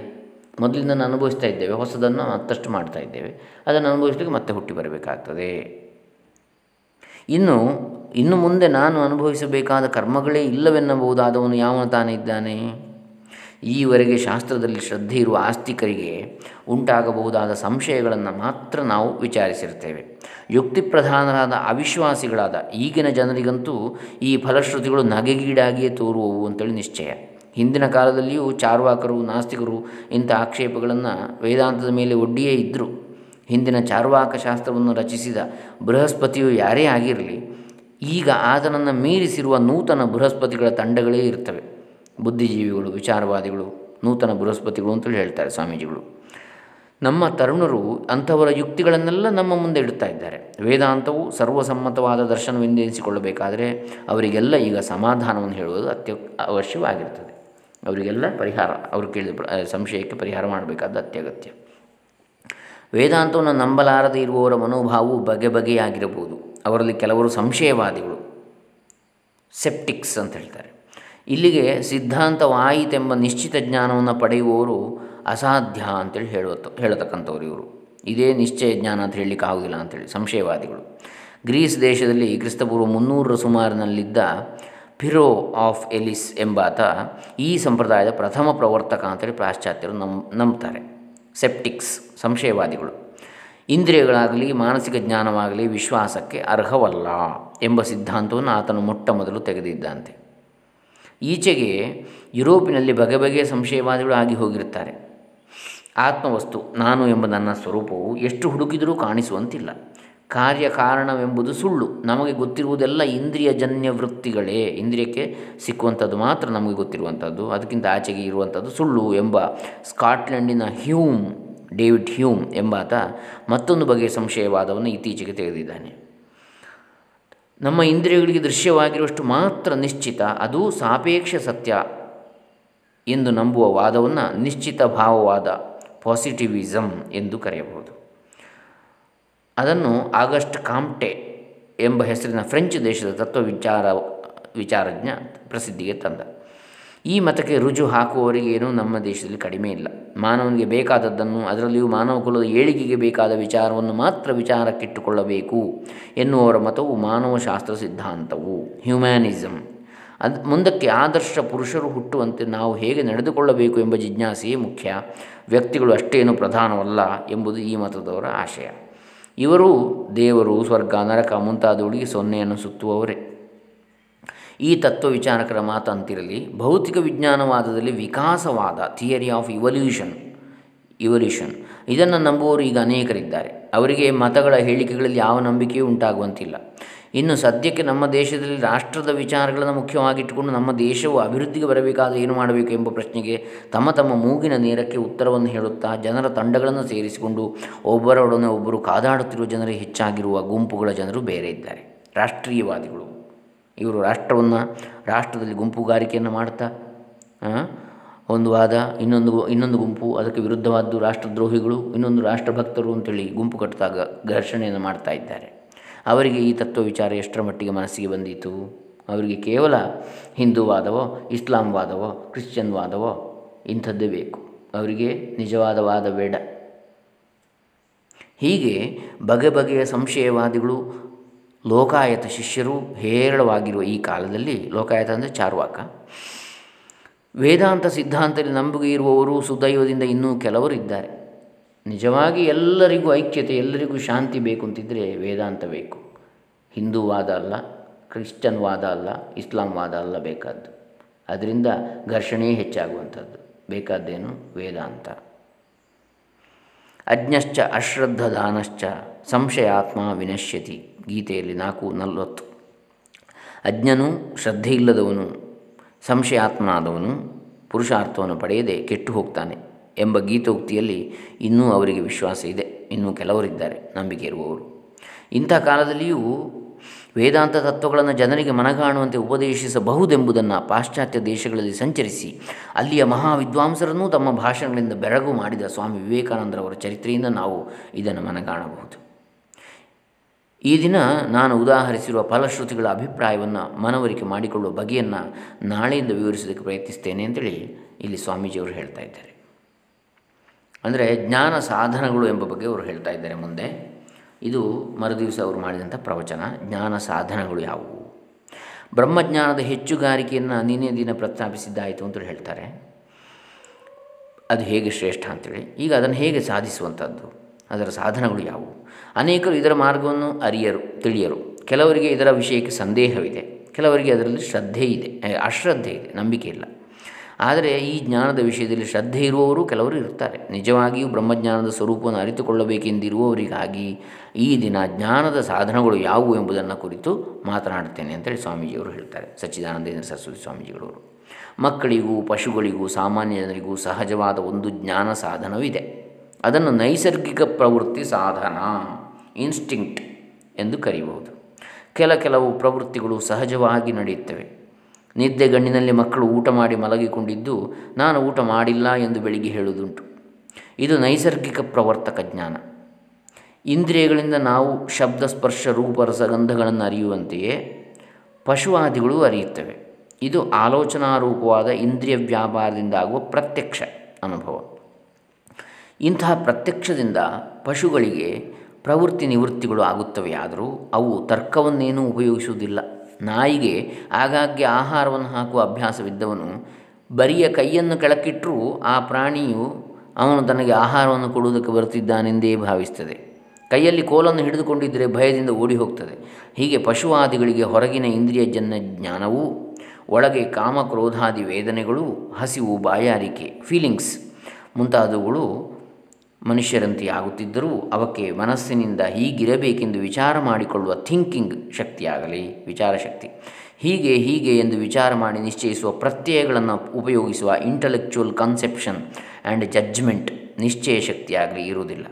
ಮೊದಲಿಂದ ಅನುಭವಿಸ್ತಾ ಇದ್ದೇವೆ. ಹೊಸದನ್ನು ಮತ್ತಷ್ಟು ಮಾಡ್ತಾ ಇದ್ದೇವೆ. ಅದನ್ನು ಅನುಭವಿಸಲಿಕ್ಕೆ ಮತ್ತೆ ಹುಟ್ಟಿ ಬರಬೇಕಾಗ್ತದೆ. ಇನ್ನು ಇನ್ನು ಮುಂದೆ ನಾನು ಅನುಭವಿಸಬೇಕಾದ ಕರ್ಮಗಳೇ ಇಲ್ಲವೆನ್ನಬಹುದಾದವನು ಯಾವನು ತಾನೇ ಇದ್ದಾನೆ? ಈವರೆಗೆ ಶಾಸ್ತ್ರದಲ್ಲಿ ಶ್ರದ್ಧೆ ಇರುವ ಆಸ್ತಿಕರಿಗೆ ಉಂಟಾಗಬಹುದಾದ ಸಂಶಯಗಳನ್ನು ಮಾತ್ರ ನಾವು ವಿಚಾರಿಸಿರ್ತೇವೆ. ಯುಕ್ತಿ ಪ್ರಧಾನರಾದ ಅವಿಶ್ವಾಸಿಗಳಾದ ಈಗಿನ ಜನರಿಗಂತೂ ಈ ಫಲಶ್ರುತಿಗಳು ನಗೆಗೀಡಾಗಿಯೇ ತೋರುವವು ಅಂತೇಳಿ ನಿಶ್ಚಯ. ಹಿಂದಿನ ಕಾಲದಲ್ಲಿಯೂ ಚಾರ್ವಾಕರು, ನಾಸ್ತಿಕರು ಇಂಥ ಆಕ್ಷೇಪಗಳನ್ನು ವೇದಾಂತದ ಮೇಲೆ ಒಡ್ಡಿಯೇ ಇದ್ದರು ಹಿಂದಿನ ಚಾರ್ವಾಕ ಶಾಸ್ತ್ರವನ್ನು ರಚಿಸಿದ ಬೃಹಸ್ಪತಿಯು ಯಾರೇ ಆಗಿರಲಿ, ಈಗ ಆತನನ್ನು ಮೀರಿಸಿರುವ ನೂತನ ಬೃಹಸ್ಪತಿಗಳ ತಂಡಗಳೇ ಇರ್ತವೆ. ಬುದ್ಧಿಜೀವಿಗಳು, ವಿಚಾರವಾದಿಗಳು, ನೂತನ ಬೃಹಸ್ಪತಿಗಳು ಅಂತೇಳಿ ಹೇಳ್ತಾರೆ ಸ್ವಾಮೀಜಿಗಳು. ನಮ್ಮ ತರುಣರು ಅಂಥವರ ಯುಕ್ತಿಗಳನ್ನೆಲ್ಲ ನಮ್ಮ ಮುಂದೆ ಇಡ್ತಾ ಇದ್ದಾರೆ. ವೇದಾಂತವು ಸರ್ವಸಮ್ಮತವಾದ ದರ್ಶನವೆಂದೆನಿಸಿಕೊಳ್ಳಬೇಕಾದರೆ ಅವರಿಗೆಲ್ಲ ಈಗ ಸಮಾಧಾನವನ್ನು ಹೇಳುವುದು ಅತ್ಯ ಅವಶ್ಯವಾಗಿರ್ತದೆ. ಅವರಿಗೆಲ್ಲ ಪರಿಹಾರ, ಅವರು ಕೇಳಿದ ಸಂಶಯಕ್ಕೆ ಪರಿಹಾರ ಮಾಡಬೇಕಾದ ಅತ್ಯಗತ್ಯ. ವೇದಾಂತವನ್ನು ನಂಬಲಾರದೇ ಇರುವವರ ಮನೋಭಾವವು ಬಗೆ ಬಗೆಯಾಗಿರಬಹುದು. ಅವರಲ್ಲಿ ಕೆಲವರು ಸಂಶಯವಾದಿಗಳು, ಸೆಪ್ಟಿಕ್ಸ್ ಅಂತ ಹೇಳ್ತಾರೆ. ಇಲ್ಲಿಗೆ ಸಿದ್ಧಾಂತವಾಯಿತೆಂಬ ನಿಶ್ಚಿತ ಜ್ಞಾನವನ್ನು ಪಡೆಯುವವರು ಅಸಾಧ್ಯ ಅಂತೇಳಿ ಹೇಳುವ ಹೇಳತಕ್ಕಂಥವ್ರು ಇವರು. ಇದೇ ನಿಶ್ಚಯ ಜ್ಞಾನ ಅಂತ ಹೇಳಲಿಕ್ಕೆ ಆಗುವುದಿಲ್ಲ ಅಂತೇಳಿ, ಸಂಶಯವಾದಿಗಳು. ಗ್ರೀಸ್ ದೇಶದಲ್ಲಿ ಕ್ರಿಸ್ತಪೂರ್ವ ಮುನ್ನೂರರ ಸುಮಾರಿನಲ್ಲಿದ್ದ ಫಿರೋ ಆಫ್ ಎಲಿಸ್ ಎಂಬಾತ ಈ ಸಂಪ್ರದಾಯದ ಪ್ರಥಮ ಪ್ರವರ್ತಕ ಅಂತೇಳಿ ಪಾಶ್ಚಾತ್ಯರು ನಂ ನಂಬ್ತಾರೆ. ಸೆಪ್ಟಿಕ್ಸ್, ಸಂಶಯವಾದಿಗಳು. ಇಂದ್ರಿಯಗಳಾಗಲಿ, ಮಾನಸಿಕ ಜ್ಞಾನವಾಗಲಿ ವಿಶ್ವಾಸಕ್ಕೆ ಅರ್ಹವಲ್ಲ ಎಂಬ ಸಿದ್ಧಾಂತವನ್ನು ಆತನು ಮೊಟ್ಟ ಮೊದಲು ತೆಗೆದಿದ್ದಂತೆ ಈಚೆಗೆ ಯುರೋಪಿನಲ್ಲಿ ಬಗೆ ಬಗೆಯ ಸಂಶಯವಾದಿಗಳು ಆಗಿ ಹೋಗಿರುತ್ತಾರೆ. ಆತ್ಮವಸ್ತು, ನಾನು ಎಂಬ ನನ್ನ ಸ್ವರೂಪವು ಎಷ್ಟು ಹುಡುಕಿದರೂ ಕಾಣಿಸುವಂತಿಲ್ಲ. ಕಾರ್ಯಕಾರಣವೆಂಬುದು ಸುಳ್ಳು. ನಮಗೆ ಗೊತ್ತಿರುವುದೆಲ್ಲ ಇಂದ್ರಿಯಜನ್ಯ ವೃತ್ತಿಗಳೇ. ಇಂದ್ರಿಯಕ್ಕೆ ಸಿಕ್ಕುವಂಥದ್ದು ಮಾತ್ರ ನಮಗೆ ಗೊತ್ತಿರುವಂಥದ್ದು. ಅದಕ್ಕಿಂತ ಆಚೆಗೆ ಇರುವಂಥದ್ದು ಸುಳ್ಳು ಎಂಬ ಸ್ಕಾಟ್ಲೆಂಡಿನ ಹ್ಯೂಮ್, ಡೇವಿಡ್ ಹ್ಯೂಮ್ ಎಂಬಾತ ಮತ್ತೊಂದು ಬಗೆಯ ಸಂಶಯವಾದವನ್ನು ಇತ್ತೀಚೆಗೆ ತೆಗೆದಿದ್ದಾನೆ. ನಮ್ಮ ಇಂದ್ರಿಯಗಳಿಗೆ ದೃಶ್ಯವಾಗಿರುವಷ್ಟು ಮಾತ್ರ ನಿಶ್ಚಿತ, ಅದು ಸಾಪೇಕ್ಷ ಸತ್ಯ ಎಂದು ನಂಬುವ ವಾದವನ್ನು ನಿಶ್ಚಿತ ಭಾವವಾದ ಪಾಸಿಟಿವಿಸಮ್ ಎಂದು ಕರೆಯಬಹುದು. ಅದನ್ನು ಆಗಸ್ಟ್ ಕಾಮ್ಟೆ ಎಂಬ ಹೆಸರಿನ ಫ್ರೆಂಚ್ ದೇಶದ ತತ್ವ ವಿಚಾರ ವಿಚಾರಜ್ಞ ಪ್ರಸಿದ್ಧಿಗೆ ತಂದ. ಈ ಮತಕ್ಕೆ ರುಜು ಹಾಕುವವರಿಗೇನೂ ನಮ್ಮ ದೇಶದಲ್ಲಿ ಕಡಿಮೆ ಇಲ್ಲ. ಮಾನವನಿಗೆ ಬೇಕಾದದ್ದನ್ನು ಅದರಲ್ಲಿಯೂ ಮಾನವ ಕುಲದ ಏಳಿಗೆಗೆ ಬೇಕಾದ ವಿಚಾರವನ್ನು ಮಾತ್ರ ವಿಚಾರಕ್ಕಿಟ್ಟುಕೊಳ್ಳಬೇಕು ಎನ್ನುವರ ಮತವು ಮಾನವಶಾಸ್ತ್ರ ಸಿದ್ಧಾಂತವು. ಹ್ಯುಮ್ಯಾನಿಸಮ್ ಅದು ಮುಂದಕ್ಕೆ ಆದರ್ಶ ಪುರುಷರು ಹುಟ್ಟುವಂತೆ ನಾವು ಹೇಗೆ ನಡೆದುಕೊಳ್ಳಬೇಕು ಎಂಬ ಜಿಜ್ಞಾಸೆಯೇ ಮುಖ್ಯ. ವ್ಯಕ್ತಿಗಳು ಅಷ್ಟೇನು ಪ್ರಧಾನವಲ್ಲ ಎಂಬುದು ಈ ಮತದವರ ಆಶಯ. ಇವರು ದೇವರು, ಸ್ವರ್ಗ, ನರಕ ಮುಂತಾದವುಗಳಿಗೆ ಸೊನ್ನೆಯನ್ನು ಸುತ್ತುವವರೇ. ಈ ತತ್ವ ವಿಚಾರಕರ ಮಾತಂತಿರಲಿ, ಭೌತಿಕ ವಿಜ್ಞಾನವಾದದಲ್ಲಿ ವಿಕಾಸವಾದ ಥಿಯರಿ ಆಫ್ ಇವಲ್ಯೂಷನ್ ಇವಲ್ಯೂಷನ್. ಇದನ್ನು ನಂಬುವವರು ಈಗ ಅನೇಕರಿದ್ದಾರೆ. ಅವರಿಗೆ ಮತಗಳ ಹೇಳಿಕೆಗಳಲ್ಲಿ ಯಾವ ನಂಬಿಕೆಯೂ ಉಂಟಾಗುವಂತಿಲ್ಲ. ಇನ್ನು ಸದ್ಯಕ್ಕೆ ನಮ್ಮ ದೇಶದಲ್ಲಿ ರಾಷ್ಟ್ರದ ವಿಚಾರಗಳನ್ನು ಮುಖ್ಯವಾಗಿಟ್ಟುಕೊಂಡು ನಮ್ಮ ದೇಶವು ಅಭಿವೃದ್ಧಿಗೆ ಬರಬೇಕಾದ ಏನು ಮಾಡಬೇಕು ಎಂಬ ಪ್ರಶ್ನೆಗೆ ತಮ್ಮ ತಮ್ಮ ಮೂಗಿನ ನೇರಕ್ಕೆ ಉತ್ತರವನ್ನು ಹೇಳುತ್ತಾ ಜನರ ತಂಡಗಳನ್ನು ಸೇರಿಸಿಕೊಂಡು ಒಬ್ಬರೊಡನೆ ಒಬ್ಬರು ಕಾದಾಡುತ್ತಿರುವ ಜನರೇ ಹೆಚ್ಚಾಗಿರುವ ಗುಂಪುಗಳ ಜನರು ಬೇರೆ ಇದ್ದಾರೆ. ರಾಷ್ಟ್ರೀಯವಾದಿಗಳು. ಇವರು ರಾಷ್ಟ್ರವನ್ನು, ರಾಷ್ಟ್ರದಲ್ಲಿ ಗುಂಪುಗಾರಿಕೆಯನ್ನು ಮಾಡ್ತಾ ಒಂದು ವಾದ, ಇನ್ನೊಂದು ಇನ್ನೊಂದು ಗುಂಪು, ಅದಕ್ಕೆ ವಿರುದ್ಧವಾದ್ದು ರಾಷ್ಟ್ರದ್ರೋಹಿಗಳು, ಇನ್ನೊಂದು ರಾಷ್ಟ್ರಭಕ್ತರು ಅಂತೇಳಿ ಗುಂಪು ಕಟ್ಟಿದಾಗ ಘರ್ಷಣೆಯನ್ನು ಮಾಡ್ತಾ ಇದ್ದಾರೆ. ಅವರಿಗೆ ಈ ತತ್ವ ವಿಚಾರ ಎಷ್ಟರ ಮಟ್ಟಿಗೆ ಮನಸ್ಸಿಗೆ ಬಂದಿತು? ಅವರಿಗೆ ಕೇವಲ ಹಿಂದೂವಾದವೋ ಇಸ್ಲಾಂವಾದವೋ ಕ್ರಿಶ್ಚಿಯನ್ ವಾದವೋ, ಇಂಥದ್ದೇ ಬೇಕು. ಅವರಿಗೆ ನಿಜವಾದ ವಾದ ಬೇಡ. ಹೀಗೆ ಬಗೆ ಬಗೆಯ ಸಂಶಯವಾದಿಗಳು ಲೋಕಾಯತ ಶಿಷ್ಯರು ಹೇರಳವಾಗಿರುವ ಈ ಕಾಲದಲ್ಲಿ, ಲೋಕಾಯತ ಅಂದರೆ ಚಾರ್ವಾಕ. ವೇದಾಂತ ಸಿದ್ಧಾಂತದಲ್ಲಿ ನಂಬಿಕೆ ಇರುವವರು ಸುದೈವದಿಂದ ಇನ್ನೂ ಕೆಲವರು ಇದ್ದಾರೆ. ನಿಜವಾಗಿ ಎಲ್ಲರಿಗೂ ಐಕ್ಯತೆ, ಎಲ್ಲರಿಗೂ ಶಾಂತಿ ಬೇಕು ಅಂತಿದ್ದರೆ ವೇದಾಂತ ಬೇಕು. ಹಿಂದೂವಾದ ಅಲ್ಲ ಕ್ರಿಶ್ಚನ್ ವಾದ ಅಲ್ಲ, ಇಸ್ಲಾಂ ವಾದ ಅಲ್ಲ ಬೇಕಾದ್ದು. ಅದರಿಂದ ಘರ್ಷಣೆ ಹೆಚ್ಚಾಗುವಂಥದ್ದು. ಬೇಕಾದ್ದೇನು ವೇದಾಂತ. ಅಜ್ಞಶ್ಚ ಅಶ್ರದ್ಧದಾನಶ್ಚ ಸಂಶಯಾತ್ಮ ವಿನಶ್ಯತಿ. ಗೀತೆಯಲ್ಲಿ ನಾಲ್ಕು ನಲವತ್ತು. ಅಜ್ಞನು ಶ್ರದ್ಧೆ ಇಲ್ಲದವನು ಸಂಶಯಾತ್ಮನಾದವನು, ಪುರುಷಾರ್ಥವನ್ನು ಪಡೆಯದೆ ಕೆಟ್ಟು ಹೋಗ್ತಾನೆ ಎಂಬ ಗೀತೋಕ್ತಿಯಲ್ಲಿ ಇನ್ನೂ ಅವರಿಗೆ ವಿಶ್ವಾಸ ಇದೆ. ಇನ್ನೂ ಕೆಲವರಿದ್ದಾರೆ, ನಂಬಿಕೆ ಇರುವವರು. ಇಂಥ ಕಾಲದಲ್ಲಿಯೂ ವೇದಾಂತ ತತ್ವಗಳನ್ನು ಜನರಿಗೆ ಮನಗಾಣುವಂತೆ ಉಪದೇಶಿಸಬಹುದೆಂಬುದನ್ನು ಪಾಶ್ಚಾತ್ಯ ದೇಶಗಳಲ್ಲಿ ಸಂಚರಿಸಿ ಅಲ್ಲಿಯ ಮಹಾವಿದ್ವಾಂಸರನ್ನೂ ತಮ್ಮ ಭಾಷಣಗಳಿಂದ ಬೆರಗು ಮಾಡಿದ ಸ್ವಾಮಿ ವಿವೇಕಾನಂದರವರ ಚರಿತ್ರೆಯಿಂದ ನಾವು ಇದನ್ನು ಮನಗಾಣಬಹುದು. ಈ ದಿನ ನಾನು ಉದಾಹರಿಸಿರುವ ಫಲಶ್ರುತಿಗಳ ಅಭಿಪ್ರಾಯವನ್ನು ಮನವರಿಕೆ ಮಾಡಿಕೊಳ್ಳುವ ಬಗೆಯನ್ನು ನಾಳೆಯಿಂದ ವಿವರಿಸೋದಕ್ಕೆ ಪ್ರಯತ್ನಿಸ್ತೇನೆ ಅಂತೇಳಿ ಇಲ್ಲಿ ಸ್ವಾಮೀಜಿಯವರು ಹೇಳ್ತಾ ಇದ್ದಾರೆ. ಅಂದರೆ ಜ್ಞಾನ ಸಾಧನಗಳು ಎಂಬ ಬಗ್ಗೆ ಅವರು ಹೇಳ್ತಾ ಇದ್ದಾರೆ ಮುಂದೆ. ಇದು ಮರುದಿವಸ ಅವರು ಮಾಡಿದಂಥ ಪ್ರವಚನ, ಜ್ಞಾನ ಸಾಧನಗಳು ಯಾವುವು? ಬ್ರಹ್ಮಜ್ಞಾನದ ಹೆಚ್ಚುಗಾರಿಕೆಯನ್ನು ನಿನ್ನೆ ದಿನ ಪ್ರಸ್ತಾಪಿಸಿದ್ದಾಯಿತು ಅಂತ ಹೇಳ್ತಾರೆ. ಅದು ಹೇಗೆ ಶ್ರೇಷ್ಠ ಅಂತೇಳಿ. ಈಗ ಅದನ್ನು ಹೇಗೆ ಸಾಧಿಸುವಂಥದ್ದು ಅದರ ಸಾಧನಗಳು ಯಾವುವು? ಅನೇಕರು ಇದರ ಮಾರ್ಗವನ್ನು ಅರಿಯರು, ತಿಳಿಯರು. ಕೆಲವರಿಗೆ ಇದರ ವಿಷಯಕ್ಕೆ ಸಂದೇಹವಿದೆ. ಕೆಲವರಿಗೆ ಅದರಲ್ಲಿ ಶ್ರದ್ಧೆ ಇದೆ ಅಶ್ರದ್ಧೆ ಇದೆ, ನಂಬಿಕೆ ಇಲ್ಲ. ಆದರೆ ಈ ಜ್ಞಾನದ ವಿಷಯದಲ್ಲಿ ಶ್ರದ್ಧೆ ಇರುವವರು ಕೆಲವರು ಇರ್ತಾರೆ. ನಿಜವಾಗಿಯೂ ಬ್ರಹ್ಮಜ್ಞಾನದ ಸ್ವರೂಪವನ್ನು ಅರಿತುಕೊಳ್ಳಬೇಕೆಂದಿರುವವರಿಗಾಗಿ ಈ ದಿನ ಜ್ಞಾನದ ಸಾಧನಗಳು ಯಾವುವು ಎಂಬುದನ್ನು ಕುರಿತು ಮಾತನಾಡುತ್ತೇನೆ ಅಂತೇಳಿ ಸ್ವಾಮೀಜಿಯವರು ಹೇಳ್ತಾರೆ. ಸಚ್ಚಿದಾನಂದೇಂದ್ರ ಸರಸ್ವತಿ ಸ್ವಾಮೀಜಿಗಳವರು. ಮಕ್ಕಳಿಗೂ, ಪಶುಗಳಿಗೂ ಸಾಮಾನ್ಯ ಜನರಿಗೂ ಸಹಜವಾದ ಒಂದು ಜ್ಞಾನ ಸಾಧನವಿದೆ. ಅದನ್ನು ನೈಸರ್ಗಿಕ ಪ್ರವೃತ್ತಿ ಸಾಧನ ಇನ್ಸ್ಟಿಂಕ್ಟ್ ಎಂದು ಕರೆಯಬಹುದು. ಕೆಲ ಕೆಲವು ಪ್ರವೃತ್ತಿಗಳು ಸಹಜವಾಗಿ ನಡೆಯುತ್ತವೆ. ನಿದ್ದೆ ಗಣ್ಣಿನಲ್ಲಿ ಮಕ್ಕಳು ಊಟ ಮಾಡಿ ಮಲಗಿಕೊಂಡಿದ್ದು, ನಾನು ಊಟ ಮಾಡಿಲ್ಲ ಎಂದು ಬೆಳಿಗ್ಗೆ ಹೇಳುವುದುಂಟು. ಇದು ನೈಸರ್ಗಿಕ ಪ್ರವರ್ತಕ ಜ್ಞಾನ. ಇಂದ್ರಿಯಗಳಿಂದ ನಾವು ಶಬ್ದ, ಸ್ಪರ್ಶ, ರೂಪ, ರಸಗಂಧಗಳನ್ನು ಅರಿಯುವಂತೆಯೇ ಪಶುವಾದಿಗಳು ಅರಿಯುತ್ತವೆ. ಇದು ಆಲೋಚನಾರೂಪವಾದ ಇಂದ್ರಿಯ ವ್ಯಾಪಾರದಿಂದ ಆಗುವ ಪ್ರತ್ಯಕ್ಷ ಅನುಭವ. ಇಂತಹ ಪ್ರತ್ಯಕ್ಷದಿಂದ ಪಶುಗಳಿಗೆ ಪ್ರವೃತ್ತಿ ನಿವೃತ್ತಿಗಳು ಆಗುತ್ತವೆ. ಆದರೂ ಅವು ತರ್ಕವನ್ನೇನೂ ಉಪಯೋಗಿಸುವುದಿಲ್ಲ. ನಾಯಿಗೆ ಆಗಾಗ್ಗೆ ಆಹಾರವನ್ನು ಹಾಕುವ ಅಭ್ಯಾಸವಿದ್ದವನು ಬರಿಯ ಕೈಯನ್ನು ಕೆಳಕ್ಕಿಟ್ಟರೂ ಆ ಪ್ರಾಣಿಯು ಅವನು ತನಗೆ ಆಹಾರವನ್ನು ಕೊಡುವುದಕ್ಕೆ ಬರುತ್ತಿದ್ದಾನೆಂದೇ ಭಾವಿಸ್ತದೆ ಕೈಯಲ್ಲಿ ಕೋಲನ್ನು ಹಿಡಿದುಕೊಂಡಿದ್ದರೆ ಭಯದಿಂದ ಓಡಿ ಹೋಗ್ತದೆ ಹೀಗೆ ಪಶುವಾದಿಗಳಿಗೆ ಹೊರಗಿನ ಇಂದ್ರಿಯ ಜನ್ಯ ಜ್ಞಾನವು, ಒಳಗೆ ಕಾಮಕ್ರೋಧಾದಿ ವೇದನೆಗಳು, ಹಸಿವು, ಬಾಯಾರಿಕೆ ಫೀಲಿಂಗ್ಸ್ ಮುಂತಾದವುಗಳು ಮನುಷ್ಯರಂತೆ ಆಗುತ್ತಿದ್ದರೂ ಅವಕ್ಕೆ ಮನಸ್ಸಿನಿಂದ ಹೀಗಿರಬೇಕೆಂದು ವಿಚಾರ ಮಾಡಿಕೊಳ್ಳುವ ಥಿಂಕಿಂಗ್ ಶಕ್ತಿಯಾಗಲಿ, ವಿಚಾರ ಶಕ್ತಿ. ಹೀಗೆ ಹೀಗೆ ಎಂದು ವಿಚಾರ ಮಾಡಿ ನಿಶ್ಚಯಿಸುವ ಪ್ರತ್ಯಯಗಳನ್ನು ಉಪಯೋಗಿಸುವ ಇಂಟಲೆಕ್ಚುವಲ್ ಕನ್ಸೆಪ್ಷನ್ ಆ್ಯಂಡ್ ಜಡ್ಜ್ಮೆಂಟ್ ನಿಶ್ಚಯ ಶಕ್ತಿಯಾಗಲಿ ಇರುವುದಿಲ್ಲ.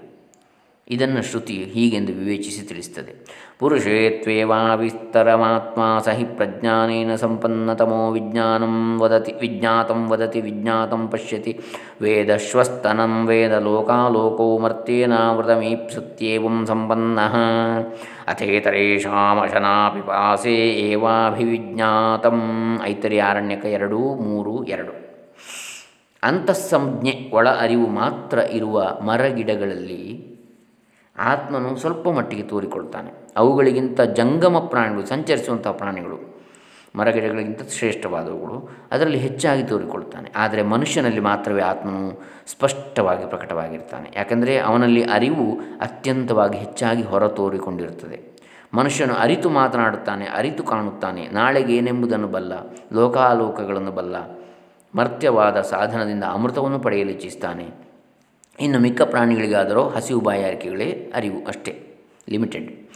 ಇದನ್ನು ಶ್ರುತಿ ಹೀಗೆಂದು ವಿವೇಚಿಸಿ ತಿಳಿಸ್ತದೆ ಪುರುಷೇ ತ್ವೇವಾವಿಸ್ತರಮಾತ್ಮ ಸಹಿ ಪ್ರಜ್ಞಾನೇನ ಸಂಪನ್ನತಮೋ ವಿಜ್ಞಾನಂ ವದತಿ ವಿಜ್ಞಾತಂ ವದತಿ ವಿಜ್ಞಾತಂ ಪಶ್ಯತಿ ವೇದಶ್ವಸ್ತನಂ ವೇದ ಲೋಕಾಲೋಕೋ ಮರ್ತ್ಯೇನಾವೃತಮೀಪ್ಸುತ್ಯೇವಂ ಸಂಪನ್ನ ಅಥೇತರೇಷಾಮಶನಾ ಪಿಪಾಸೆ ಏವಾಭಿವಿಜ್ಞಾತಂ ಐತರ್ಯಾರಣ್ಯಕ ಎರಡು, ಮೂರು, ಎರಡು। ಅಂತಃಸಂಜ್ಞೆ ಒಳ ಅರಿವು ಮಾತ್ರ ಇರುವ ಮರಗಿಡಗಳಲ್ಲಿ ಆತ್ಮನು ಸ್ವಲ್ಪ ಮಟ್ಟಿಗೆ ತೋರಿಕೊಳ್ತಾನೆ. ಅವುಗಳಿಗಿಂತ ಜಂಗಮ ಪ್ರಾಣಿಗಳು ಸಂಚರಿಸುವಂಥ ಪ್ರಾಣಿಗಳು, ಮರಗಿಡಗಳಿಗಿಂತ ಶ್ರೇಷ್ಠವಾದವುಗಳು, ಅದರಲ್ಲಿ ಹೆಚ್ಚಾಗಿ ತೋರಿಕೊಳ್ತಾನೆ. ಆದರೆ ಮನುಷ್ಯನಲ್ಲಿ ಮಾತ್ರವೇ ಆತ್ಮನು ಸ್ಪಷ್ಟವಾಗಿ ಪ್ರಕಟವಾಗಿರ್ತಾನೆ. ಯಾಕೆಂದರೆ ಅವನಲ್ಲಿ ಅರಿವು ಅತ್ಯಂತವಾಗಿ ಹೆಚ್ಚಾಗಿ ಹೊರ ತೋರಿಕೊಂಡಿರುತ್ತದೆ ಮನುಷ್ಯನು ಅರಿತು ಮಾತನಾಡುತ್ತಾನೆ, ಅರಿತು ಕಾಣುತ್ತಾನೆ. ನಾಳೆಗೆ ಏನೆಂಬುದನ್ನು ಬಲ್ಲ, ಲೋಕಾಲೋಕಗಳನ್ನು ಬಲ್ಲ, ಮರ್ತ್ಯವಾದ ಸಾಧನದಿಂದ ಅಮೃತವನ್ನು ಪಡೆಯಲು ಇಚ್ಛಿಸ್ತಾನೆ. ಇನ್ನು ಮಿಕ್ಕ ಪ್ರಾಣಿಗಳಿಗಾದರೂ ಹಸಿವು ಬಾಯಾರಿಕೆಗಳೇ ಅರಿವು ಅಷ್ಟೇ ಲಿಮಿಟೆಡ್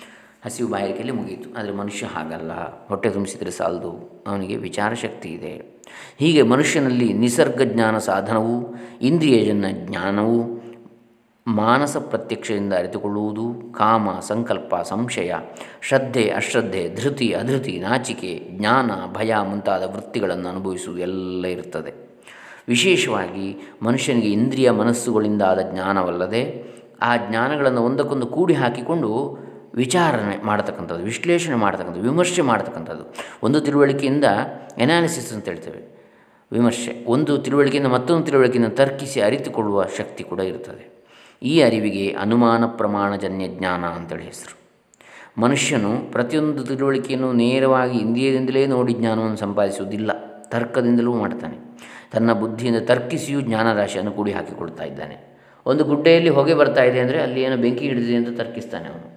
ಹಸಿವು ಬಾಯಾರಿಕೆಯಲ್ಲಿ ಮುಗಿಯಿತು ಆದರೆ ಮನುಷ್ಯ ಹಾಗಲ್ಲ. ಹೊಟ್ಟೆ ತುಂಬಿಸಿದರೆ ಸಾಲದು. ಅವನಿಗೆ ವಿಚಾರ ಶಕ್ತಿ ಇದೆ. ಹೀಗೆ ಮನುಷ್ಯನಲ್ಲಿ ನಿಸರ್ಗ ಜ್ಞಾನ ಸಾಧನವು, ಇಂದ್ರಿಯಜನ್ಯ ಜ್ಞಾನವು ಮಾನಸ ಪ್ರತ್ಯಕ್ಷದಿಂದ ಅರಿತುಕೊಳ್ಳುವುದು ಕಾಮ, ಸಂಕಲ್ಪ, ಸಂಶಯ, ಶ್ರದ್ಧೆ, ಅಶ್ರದ್ಧೆ, ಧೃತಿ, ಅಧೃತಿ, ನಾಚಿಕೆ, ಜ್ಞಾನ, ಭಯ ಮುಂತಾದ ವೃತ್ತಿಗಳನ್ನು ಅನುಭವಿಸುವುದು ಎಲ್ಲ ಇರುತ್ತದೆ ವಿಶೇಷವಾಗಿ ಮನುಷ್ಯನಿಗೆ ಇಂದ್ರಿಯ ಮನಸ್ಸುಗಳಿಂದಾದ ಜ್ಞಾನವಲ್ಲದೆ ಆ ಜ್ಞಾನಗಳನ್ನು ಒಂದಕ್ಕೊಂದು ಕೂಡಿ ಹಾಕಿಕೊಂಡು ವಿಚಾರಣೆ ಮಾಡತಕ್ಕಂಥದ್ದು, ವಿಶ್ಲೇಷಣೆ ಮಾಡ್ತಕ್ಕಂಥದ್ದು, ವಿಮರ್ಶೆ ಮಾಡ್ತಕ್ಕಂಥದ್ದು. ಒಂದು ತಿಳುವಳಿಕೆಯಿಂದ ಎನಾಲಿಸಿಸ್ ಅಂತ ಹೇಳ್ತೇವೆ. ವಿಮರ್ಶೆ. ಒಂದು ತಿಳುವಳಿಕೆಯಿಂದ ಮತ್ತೊಂದು ತಿಳುವಳಿಕೆಯಿಂದ ತರ್ಕಿಸಿ ಅರಿತುಕೊಳ್ಳುವ ಶಕ್ತಿ ಕೂಡ ಇರ್ತದೆ. ಈ ಅರಿವಿಗೆ ಅನುಮಾನ ಪ್ರಮಾಣಜನ್ಯ ಜ್ಞಾನ ಅಂತೇಳಿ ಹೆಸರು. ಮನುಷ್ಯನು ಪ್ರತಿಯೊಂದು ತಿಳುವಳಿಕೆಯನ್ನು ನೇರವಾಗಿ ಇಂದ್ರಿಯದಿಂದಲೇ ನೋಡಿ ಜ್ಞಾನವನ್ನು ಸಂಪಾದಿಸುವುದಿಲ್ಲ. ತರ್ಕದಿಂದಲೂ ಮಾಡ್ತಾನೆ. ತನ್ನ ಬುದ್ಧಿಯಿಂದ ತರ್ಕಿಸಿಯೂ ಜ್ಞಾನರಾಶಿಯನ್ನು ಕೂಡಿ ಹಾಕಿಕೊಡ್ತಾ ಇದ್ದಾನೆ. ಒಂದು ಗುಡ್ಡೆಯಲ್ಲಿ ಹೊಗೆ ಬರ್ತಾ ಇದೆ ಅಂದರೆ ಅಲ್ಲಿ ಏನೋ ಬೆಂಕಿ ಹಿಡಿದಿದೆ ಅಂತ ತರ್ಕಿಸ್ತಾನೆ ಅವನು.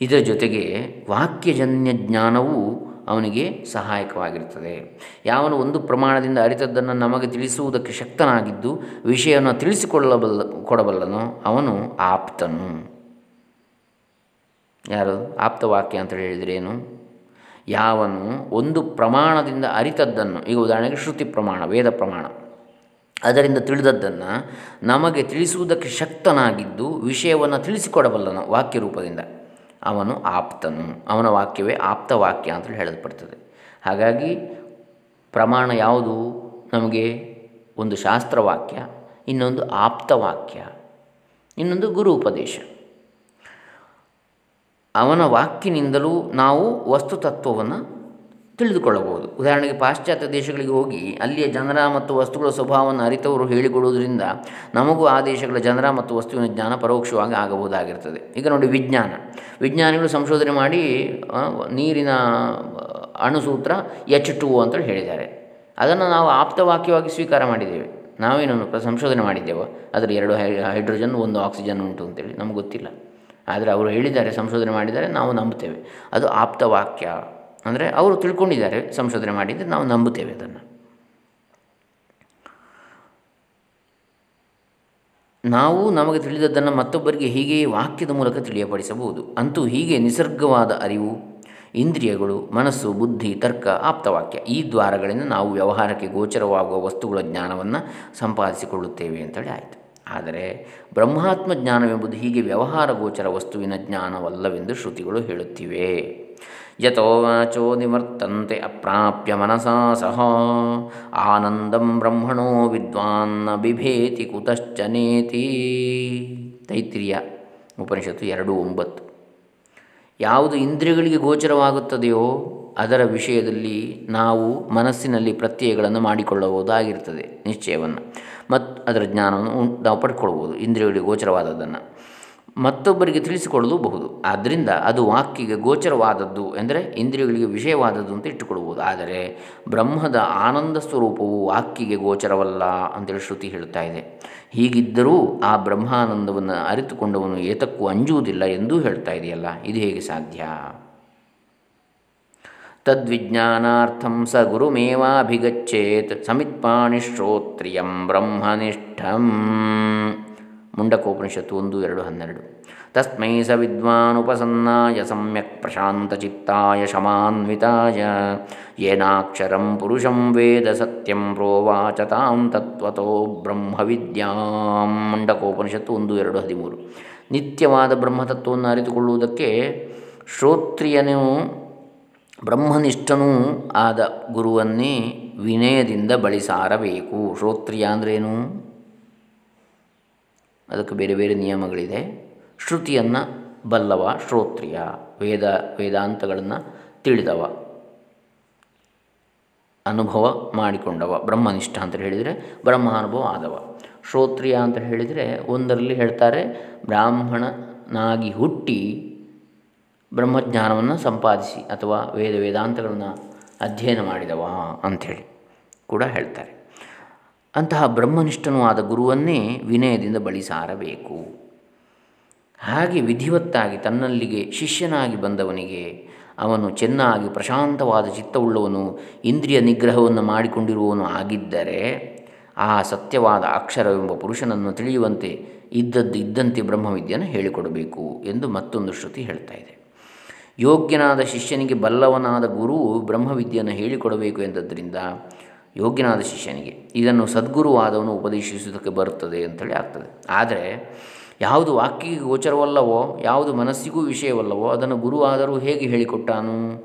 ಇದರ ಜೊತೆಗೆ ವಾಕ್ಯಜನ್ಯ ಜ್ಞಾನವೂ ಅವನಿಗೆ ಸಹಾಯಕವಾಗಿರುತ್ತದೆ ಯಾವನು ಒಂದು ಪ್ರಮಾಣದಿಂದ ಅರಿತದ್ದನ್ನು ನಮಗೆ ತಿಳಿಸುವುದಕ್ಕೆ ಶಕ್ತನಾಗಿದ್ದು ವಿಷಯವನ್ನು ತಿಳಿಸಿಕೊಳ್ಳಬಲ್ಲ, ಕೊಡಬಲ್ಲನೋ ಅವನು ಆಪ್ತನು. ಯಾರು? ಆಪ್ತ ವಾಕ್ಯ ಅಂತ ಹೇಳಿದ್ರೇನು ಯಾವನು ಒಂದು ಪ್ರಮಾಣದಿಂದ ಅರಿತದ್ದನ್ನು, ಈಗ ಉದಾಹರಣೆಗೆ ಶ್ರುತಿ ಪ್ರಮಾಣ, ವೇದ ಪ್ರಮಾಣ, ಅದರಿಂದ ತಿಳಿದದ್ದನ್ನು ನಮಗೆ ತಿಳಿಸುವುದಕ್ಕೆ ಶಕ್ತನಾಗಿದ್ದು ವಿಷಯವನ್ನು ತಿಳಿಸಿಕೊಡಬಲ್ಲನು ವಾಕ್ಯ ರೂಪದಿಂದ. ಅವನು ಆಪ್ತನು, ಅವನ ವಾಕ್ಯವೇ ಆಪ್ತ ವಾಕ್ಯ ಅಂತೇಳಿ ಹೇಳಲ್ಪಡ್ತದೆ. ಹಾಗಾಗಿ ಪ್ರಮಾಣ ಯಾವುದು? ನಮಗೆ ಒಂದು ಶಾಸ್ತ್ರವಾಕ್ಯ ಇನ್ನೊಂದು ಆಪ್ತವಾಕ್ಯ ಇನ್ನೊಂದು ಗುರು ಉಪದೇಶ. ಅವನ ವಾಕ್ಯನಿಂದಲೂ ನಾವು ವಸ್ತುತತ್ವವನ್ನು ತಿಳಿದುಕೊಳ್ಳಬಹುದು. ಉದಾಹರಣೆಗೆ ಪಾಶ್ಚಾತ್ಯ ದೇಶಗಳಿಗೆ ಹೋಗಿ ಅಲ್ಲಿಯ ಜನರ ಮತ್ತು ವಸ್ತುಗಳ ಸ್ವಭಾವವನ್ನು ಅರಿತವರು ಹೇಳಿಕೊಡುವುದರಿಂದ ನಮಗೂ ಆ ದೇಶಗಳ ಜನರ ಮತ್ತು ವಸ್ತುವಿನ ಜ್ಞಾನ ಪರೋಕ್ಷವಾಗಿ ಆಗಬಹುದಾಗಿರ್ತದೆ. ಈಗ ನೋಡಿ ವಿಜ್ಞಾನ. ವಿಜ್ಞಾನಿಗಳು ಸಂಶೋಧನೆ ಮಾಡಿ ನೀರಿನ ಅಣುಸೂತ್ರ ಎಚ್ ಟು ಅಂತೇಳಿ ಹೇಳಿದ್ದಾರೆ. ಅದನ್ನು ನಾವು ಆಪ್ತವಾಕ್ಯವಾಗಿ ಸ್ವೀಕಾರ ಮಾಡಿದ್ದೇವೆ. ನಾವೇನನ್ನು ಸಂಶೋಧನೆ ಮಾಡಿದ್ದೇವೆ ಅದರ ಎರಡು ಹೈಡ್ರೋಜನ್, ಒಂದು ಆಕ್ಸಿಜನ್ ಉಂಟು ಅಂತೇಳಿ ನಮ್ಗೆ ಗೊತ್ತಿಲ್ಲ. ಆದರೆ ಅವರು ಹೇಳಿದ್ದಾರೆ, ಸಂಶೋಧನೆ ಮಾಡಿದ್ದಾರೆ, ನಾವು ನಂಬುತ್ತೇವೆ. ಅದು ಆಪ್ತವಾಕ್ಯ ಅಂದರೆ ಅವರು ತಿಳ್ಕೊಂಡಿದ್ದಾರೆ, ಸಂಶೋಧನೆ ಮಾಡಿದ್ದು ನಾವು ನಂಬುತ್ತೇವೆ ಅದನ್ನು. ನಾವು ನಮಗೆ ತಿಳಿದದ್ದನ್ನು ಮತ್ತೊಬ್ಬರಿಗೆ ಹೀಗೆಯೇ ವಾಕ್ಯದ ಮೂಲಕ ತಿಳಿಯಪಡಿಸಬಹುದು. ಅಂತೂ ಹೀಗೆ ನಿಸರ್ಗವಾದ ಅರಿವು, ಇಂದ್ರಿಯಗಳು, ಮನಸ್ಸು, ಬುದ್ಧಿ, ತರ್ಕ ಆಪ್ತವಾಕ್ಯ ಈ ದ್ವಾರಗಳಿಂದ ನಾವು ವ್ಯವಹಾರಕ್ಕೆ ಗೋಚರವಾಗುವ ವಸ್ತುಗಳ ಜ್ಞಾನವನ್ನು ಸಂಪಾದಿಸಿಕೊಳ್ಳುತ್ತೇವೆ ಅಂತೇಳಿ ಆಯಿತು. ಆದರೆ ಬ್ರಹ್ಮಾತ್ಮ ಜ್ಞಾನವೆಂಬುದು ಹೀಗೆ ವ್ಯವಹಾರ ಗೋಚರ ವಸ್ತುವಿನ ಜ್ಞಾನವಲ್ಲವೆಂದು ಶ್ರುತಿಗಳು ಹೇಳುತ್ತಿವೆ. ಯಥೋ ವಾಚೋ ನಿವರ್ತಂತೆ ಅಪ್ರಾಪ್ಯ ಮನಸಾ ಸಹ. ಆನಂದಂ ಬ್ರಹ್ಮಣೋ ವಿದ್ವಾನ್ನ ಬಿಭೇತಿ ಕುತಶ್ಚನೇತಿ ತೈತ್ರಿಯ ಉಪನಿಷತ್ತು ಎರಡು ಒಂಬತ್ತು. ಯಾವುದು ಇಂದ್ರಿಯಗಳಿಗೆ ಗೋಚರವಾಗುತ್ತದೆಯೋ ಅದರ ವಿಷಯದಲ್ಲಿ ನಾವು ಮನಸ್ಸಿನಲ್ಲಿ ಪ್ರತ್ಯಯಗಳನ್ನು ಮಾಡಿಕೊಳ್ಳಬಹುದಾಗಿರ್ತದೆ, ನಿಶ್ಚಯವನ್ನು. ಮತ್ತು ಅದರ ಜ್ಞಾನವನ್ನು ನಾವು ಪಡ್ಕೊಳ್ಬೋದು ಇಂದ್ರಿಯಗಳಿಗೆ ಗೋಚರವಾದದ್ದನ್ನು. ಮತ್ತೊಬ್ಬರಿಗೆ ತಿಳಿಸಿಕೊಳ್ಳಬಹುದು ಆದ್ದರಿಂದ ಅದು ವಾಕ್ಯಗೆ ಗೋಚರವಾದದ್ದು ಎಂದರೆ ಇಂದ್ರಿಯಗಳಿಗೆ ವಿಷಯವಾದದ್ದು ಅಂತ ಇಟ್ಟುಕೊಳ್ಬೋದು ಆದರೆ ಬ್ರಹ್ಮದ ಆನಂದ ಸ್ವರೂಪವು ವಾಕ್ಯಗೆ ಗೋಚರವಲ್ಲ ಅಂತೇಳಿ ಶ್ರುತಿ ಹೇಳ್ತಾ ಇದೆ. ಹೀಗಿದ್ದರೂ ಆ ಬ್ರಹ್ಮಾನಂದವನ್ನು ಅರಿತುಕೊಂಡವನು ಏತಕ್ಕೂ ಅಂಜುವುದಿಲ್ಲ ಎಂದೂ ಹೇಳ್ತಾ ಇದೆಯಲ್ಲ. ಇದು ಹೇಗೆ ಸಾಧ್ಯ? ತದ್ವಿಜ್ಞಾನಾರ್ಥಂ ಸ ಗುರುಮೇವಾಭಿಗಚ್ಚೇತ್ ಸಮಿತ್ಪಾಣಿ ಶ್ರೋತ್ರಿಯಂ ಬ್ರಹ್ಮನಿಷ್ಠಂ ಮುಂಡಕೋಪನಿಷತ್ತು ಒಂದು, ಎರಡು, ಹನ್ನೆರಡು. ತಸ್ಮೈ ಸ ವಿದ್ವಾನುಪಸನ್ನಾಯ, ಸಮ್ಯಕ್ ಪ್ರಶಾಂತಚಿತ್ತಾಯ, ಶಮಾನ್ವಿತಾಯ। ಏನಾಕ್ಷರಂ ಪುರುಷಂ ವೇದ ಸತ್ಯಂ ಪ್ರೋವಾಚ ತಾಂ ತತ್ವತೋ ಬ್ರಹ್ಮವಿದ್ಯಾಂ। ಮುಂಡಕೋಪನಿಷತ್ತು ಒಂದು, ಎರಡು, ಹದಿಮೂರು. ನಿತ್ಯವಾದ ಬ್ರಹ್ಮತತ್ವವನ್ನು ಅರಿತುಕೊಳ್ಳುವುದಕ್ಕೆ ಶ್ರೋತ್ರಿಯನು ಬ್ರಹ್ಮನಿಷ್ಠನೂ ಆದ ಗುರುವನ್ನೇ ವಿನಯದಿಂದ ಬಳಿಸಾರಬೇಕು. ಶ್ರೋತ್ರಿಯ ಅಂದ್ರೇನು? ಅದಕ್ಕೆ ಬೇರೆ ಬೇರೆ ನಿಯಮಗಳಿದೆ. ಶ್ರುತಿಯನ್ನು ಬಲ್ಲವ, ಶ್ರೋತ್ರಿಯ, ವೇದ, ವೇದಾಂತಗಳನ್ನು ತಿಳಿದವ, ಅನುಭವ ಮಾಡಿಕೊಂಡವ, ಬ್ರಹ್ಮನಿಷ್ಠ ಅಂತ ಹೇಳಿದರೆ ಬ್ರಹ್ಮಾನುಭವ ಆದವ. ಶ್ರೋತ್ರಿಯ ಅಂತ ಹೇಳಿದರೆ ಒಂದರಲ್ಲಿ ಹೇಳ್ತಾರೆ, ಬ್ರಾಹ್ಮಣನಾಗಿ ಹುಟ್ಟಿ ಬ್ರಹ್ಮಜ್ಞಾನವನ್ನು ಸಂಪಾದಿಸಿ ಅಥವಾ ವೇದ ವೇದಾಂತಗಳನ್ನು ಅಧ್ಯಯನ ಮಾಡಿದವ ಅಂಥೇಳಿ ಕೂಡ ಹೇಳ್ತಾರೆ. ಅಂತಹ ಬ್ರಹ್ಮನಿಷ್ಠನೂ ಆದ ಗುರುವನ್ನೇ ವಿನಯದಿಂದ ಬಳಿ ಸಾರಬೇಕು. ಹಾಗೆ ವಿಧಿವತ್ತಾಗಿ ತನ್ನಲ್ಲಿಗೆ ಶಿಷ್ಯನಾಗಿ ಬಂದವನಿಗೆ ಅವನು ಚೆನ್ನಾಗಿ ಪ್ರಶಾಂತವಾದ ಚಿತ್ತವುಳ್ಳವನು, ಇಂದ್ರಿಯ ನಿಗ್ರಹವನ್ನು ಮಾಡಿಕೊಂಡಿರುವವನು ಆಗಿದ್ದರೆ ಆ ಸತ್ಯವಾದ ಅಕ್ಷರವೆಂಬ ಪುರುಷನನ್ನು ತಿಳಿಯುವಂತೆ ಇದ್ದದ್ದು ಇದ್ದಂತೆ ಬ್ರಹ್ಮವಿದ್ಯೆಯನ್ನು ಹೇಳಿಕೊಡಬೇಕು ಎಂದು ಮತ್ತೊಂದು ಶ್ರುತಿ ಹೇಳ್ತಾ ಇದೆ. ಯೋಗ್ಯನಾದ ಶಿಷ್ಯನಿಗೆ ಬಲ್ಲವನಾದ ಗುರು ಬ್ರಹ್ಮವಿದ್ಯೆಯನ್ನು ಹೇಳಿಕೊಡಬೇಕು ಎಂದದ್ದರಿಂದ ಯೋಗ್ಯನಾದ ಶಿಷ್ಯನಿಗೆ ಇದನ್ನು ಸದ್ಗುರುವಾದವನು ಉಪದೇಶಿಸುವುದಕ್ಕೆ ಬರುತ್ತದೆ ಅಂತೇಳಿ ಆಗ್ತದೆ. ಆದರೆ ಯಾವುದು ವಾಕ್ಯಕ್ಕೆ ಗೋಚರವಲ್ಲವೋ, ಯಾವುದು ಮನಸ್ಸಿಗೂ ವಿಷಯವಲ್ಲವೋ, ಅದನ್ನು ಆದರೂ ಹೇಗೆ ಹೇಳಿಕೊಟ್ಟಾನು?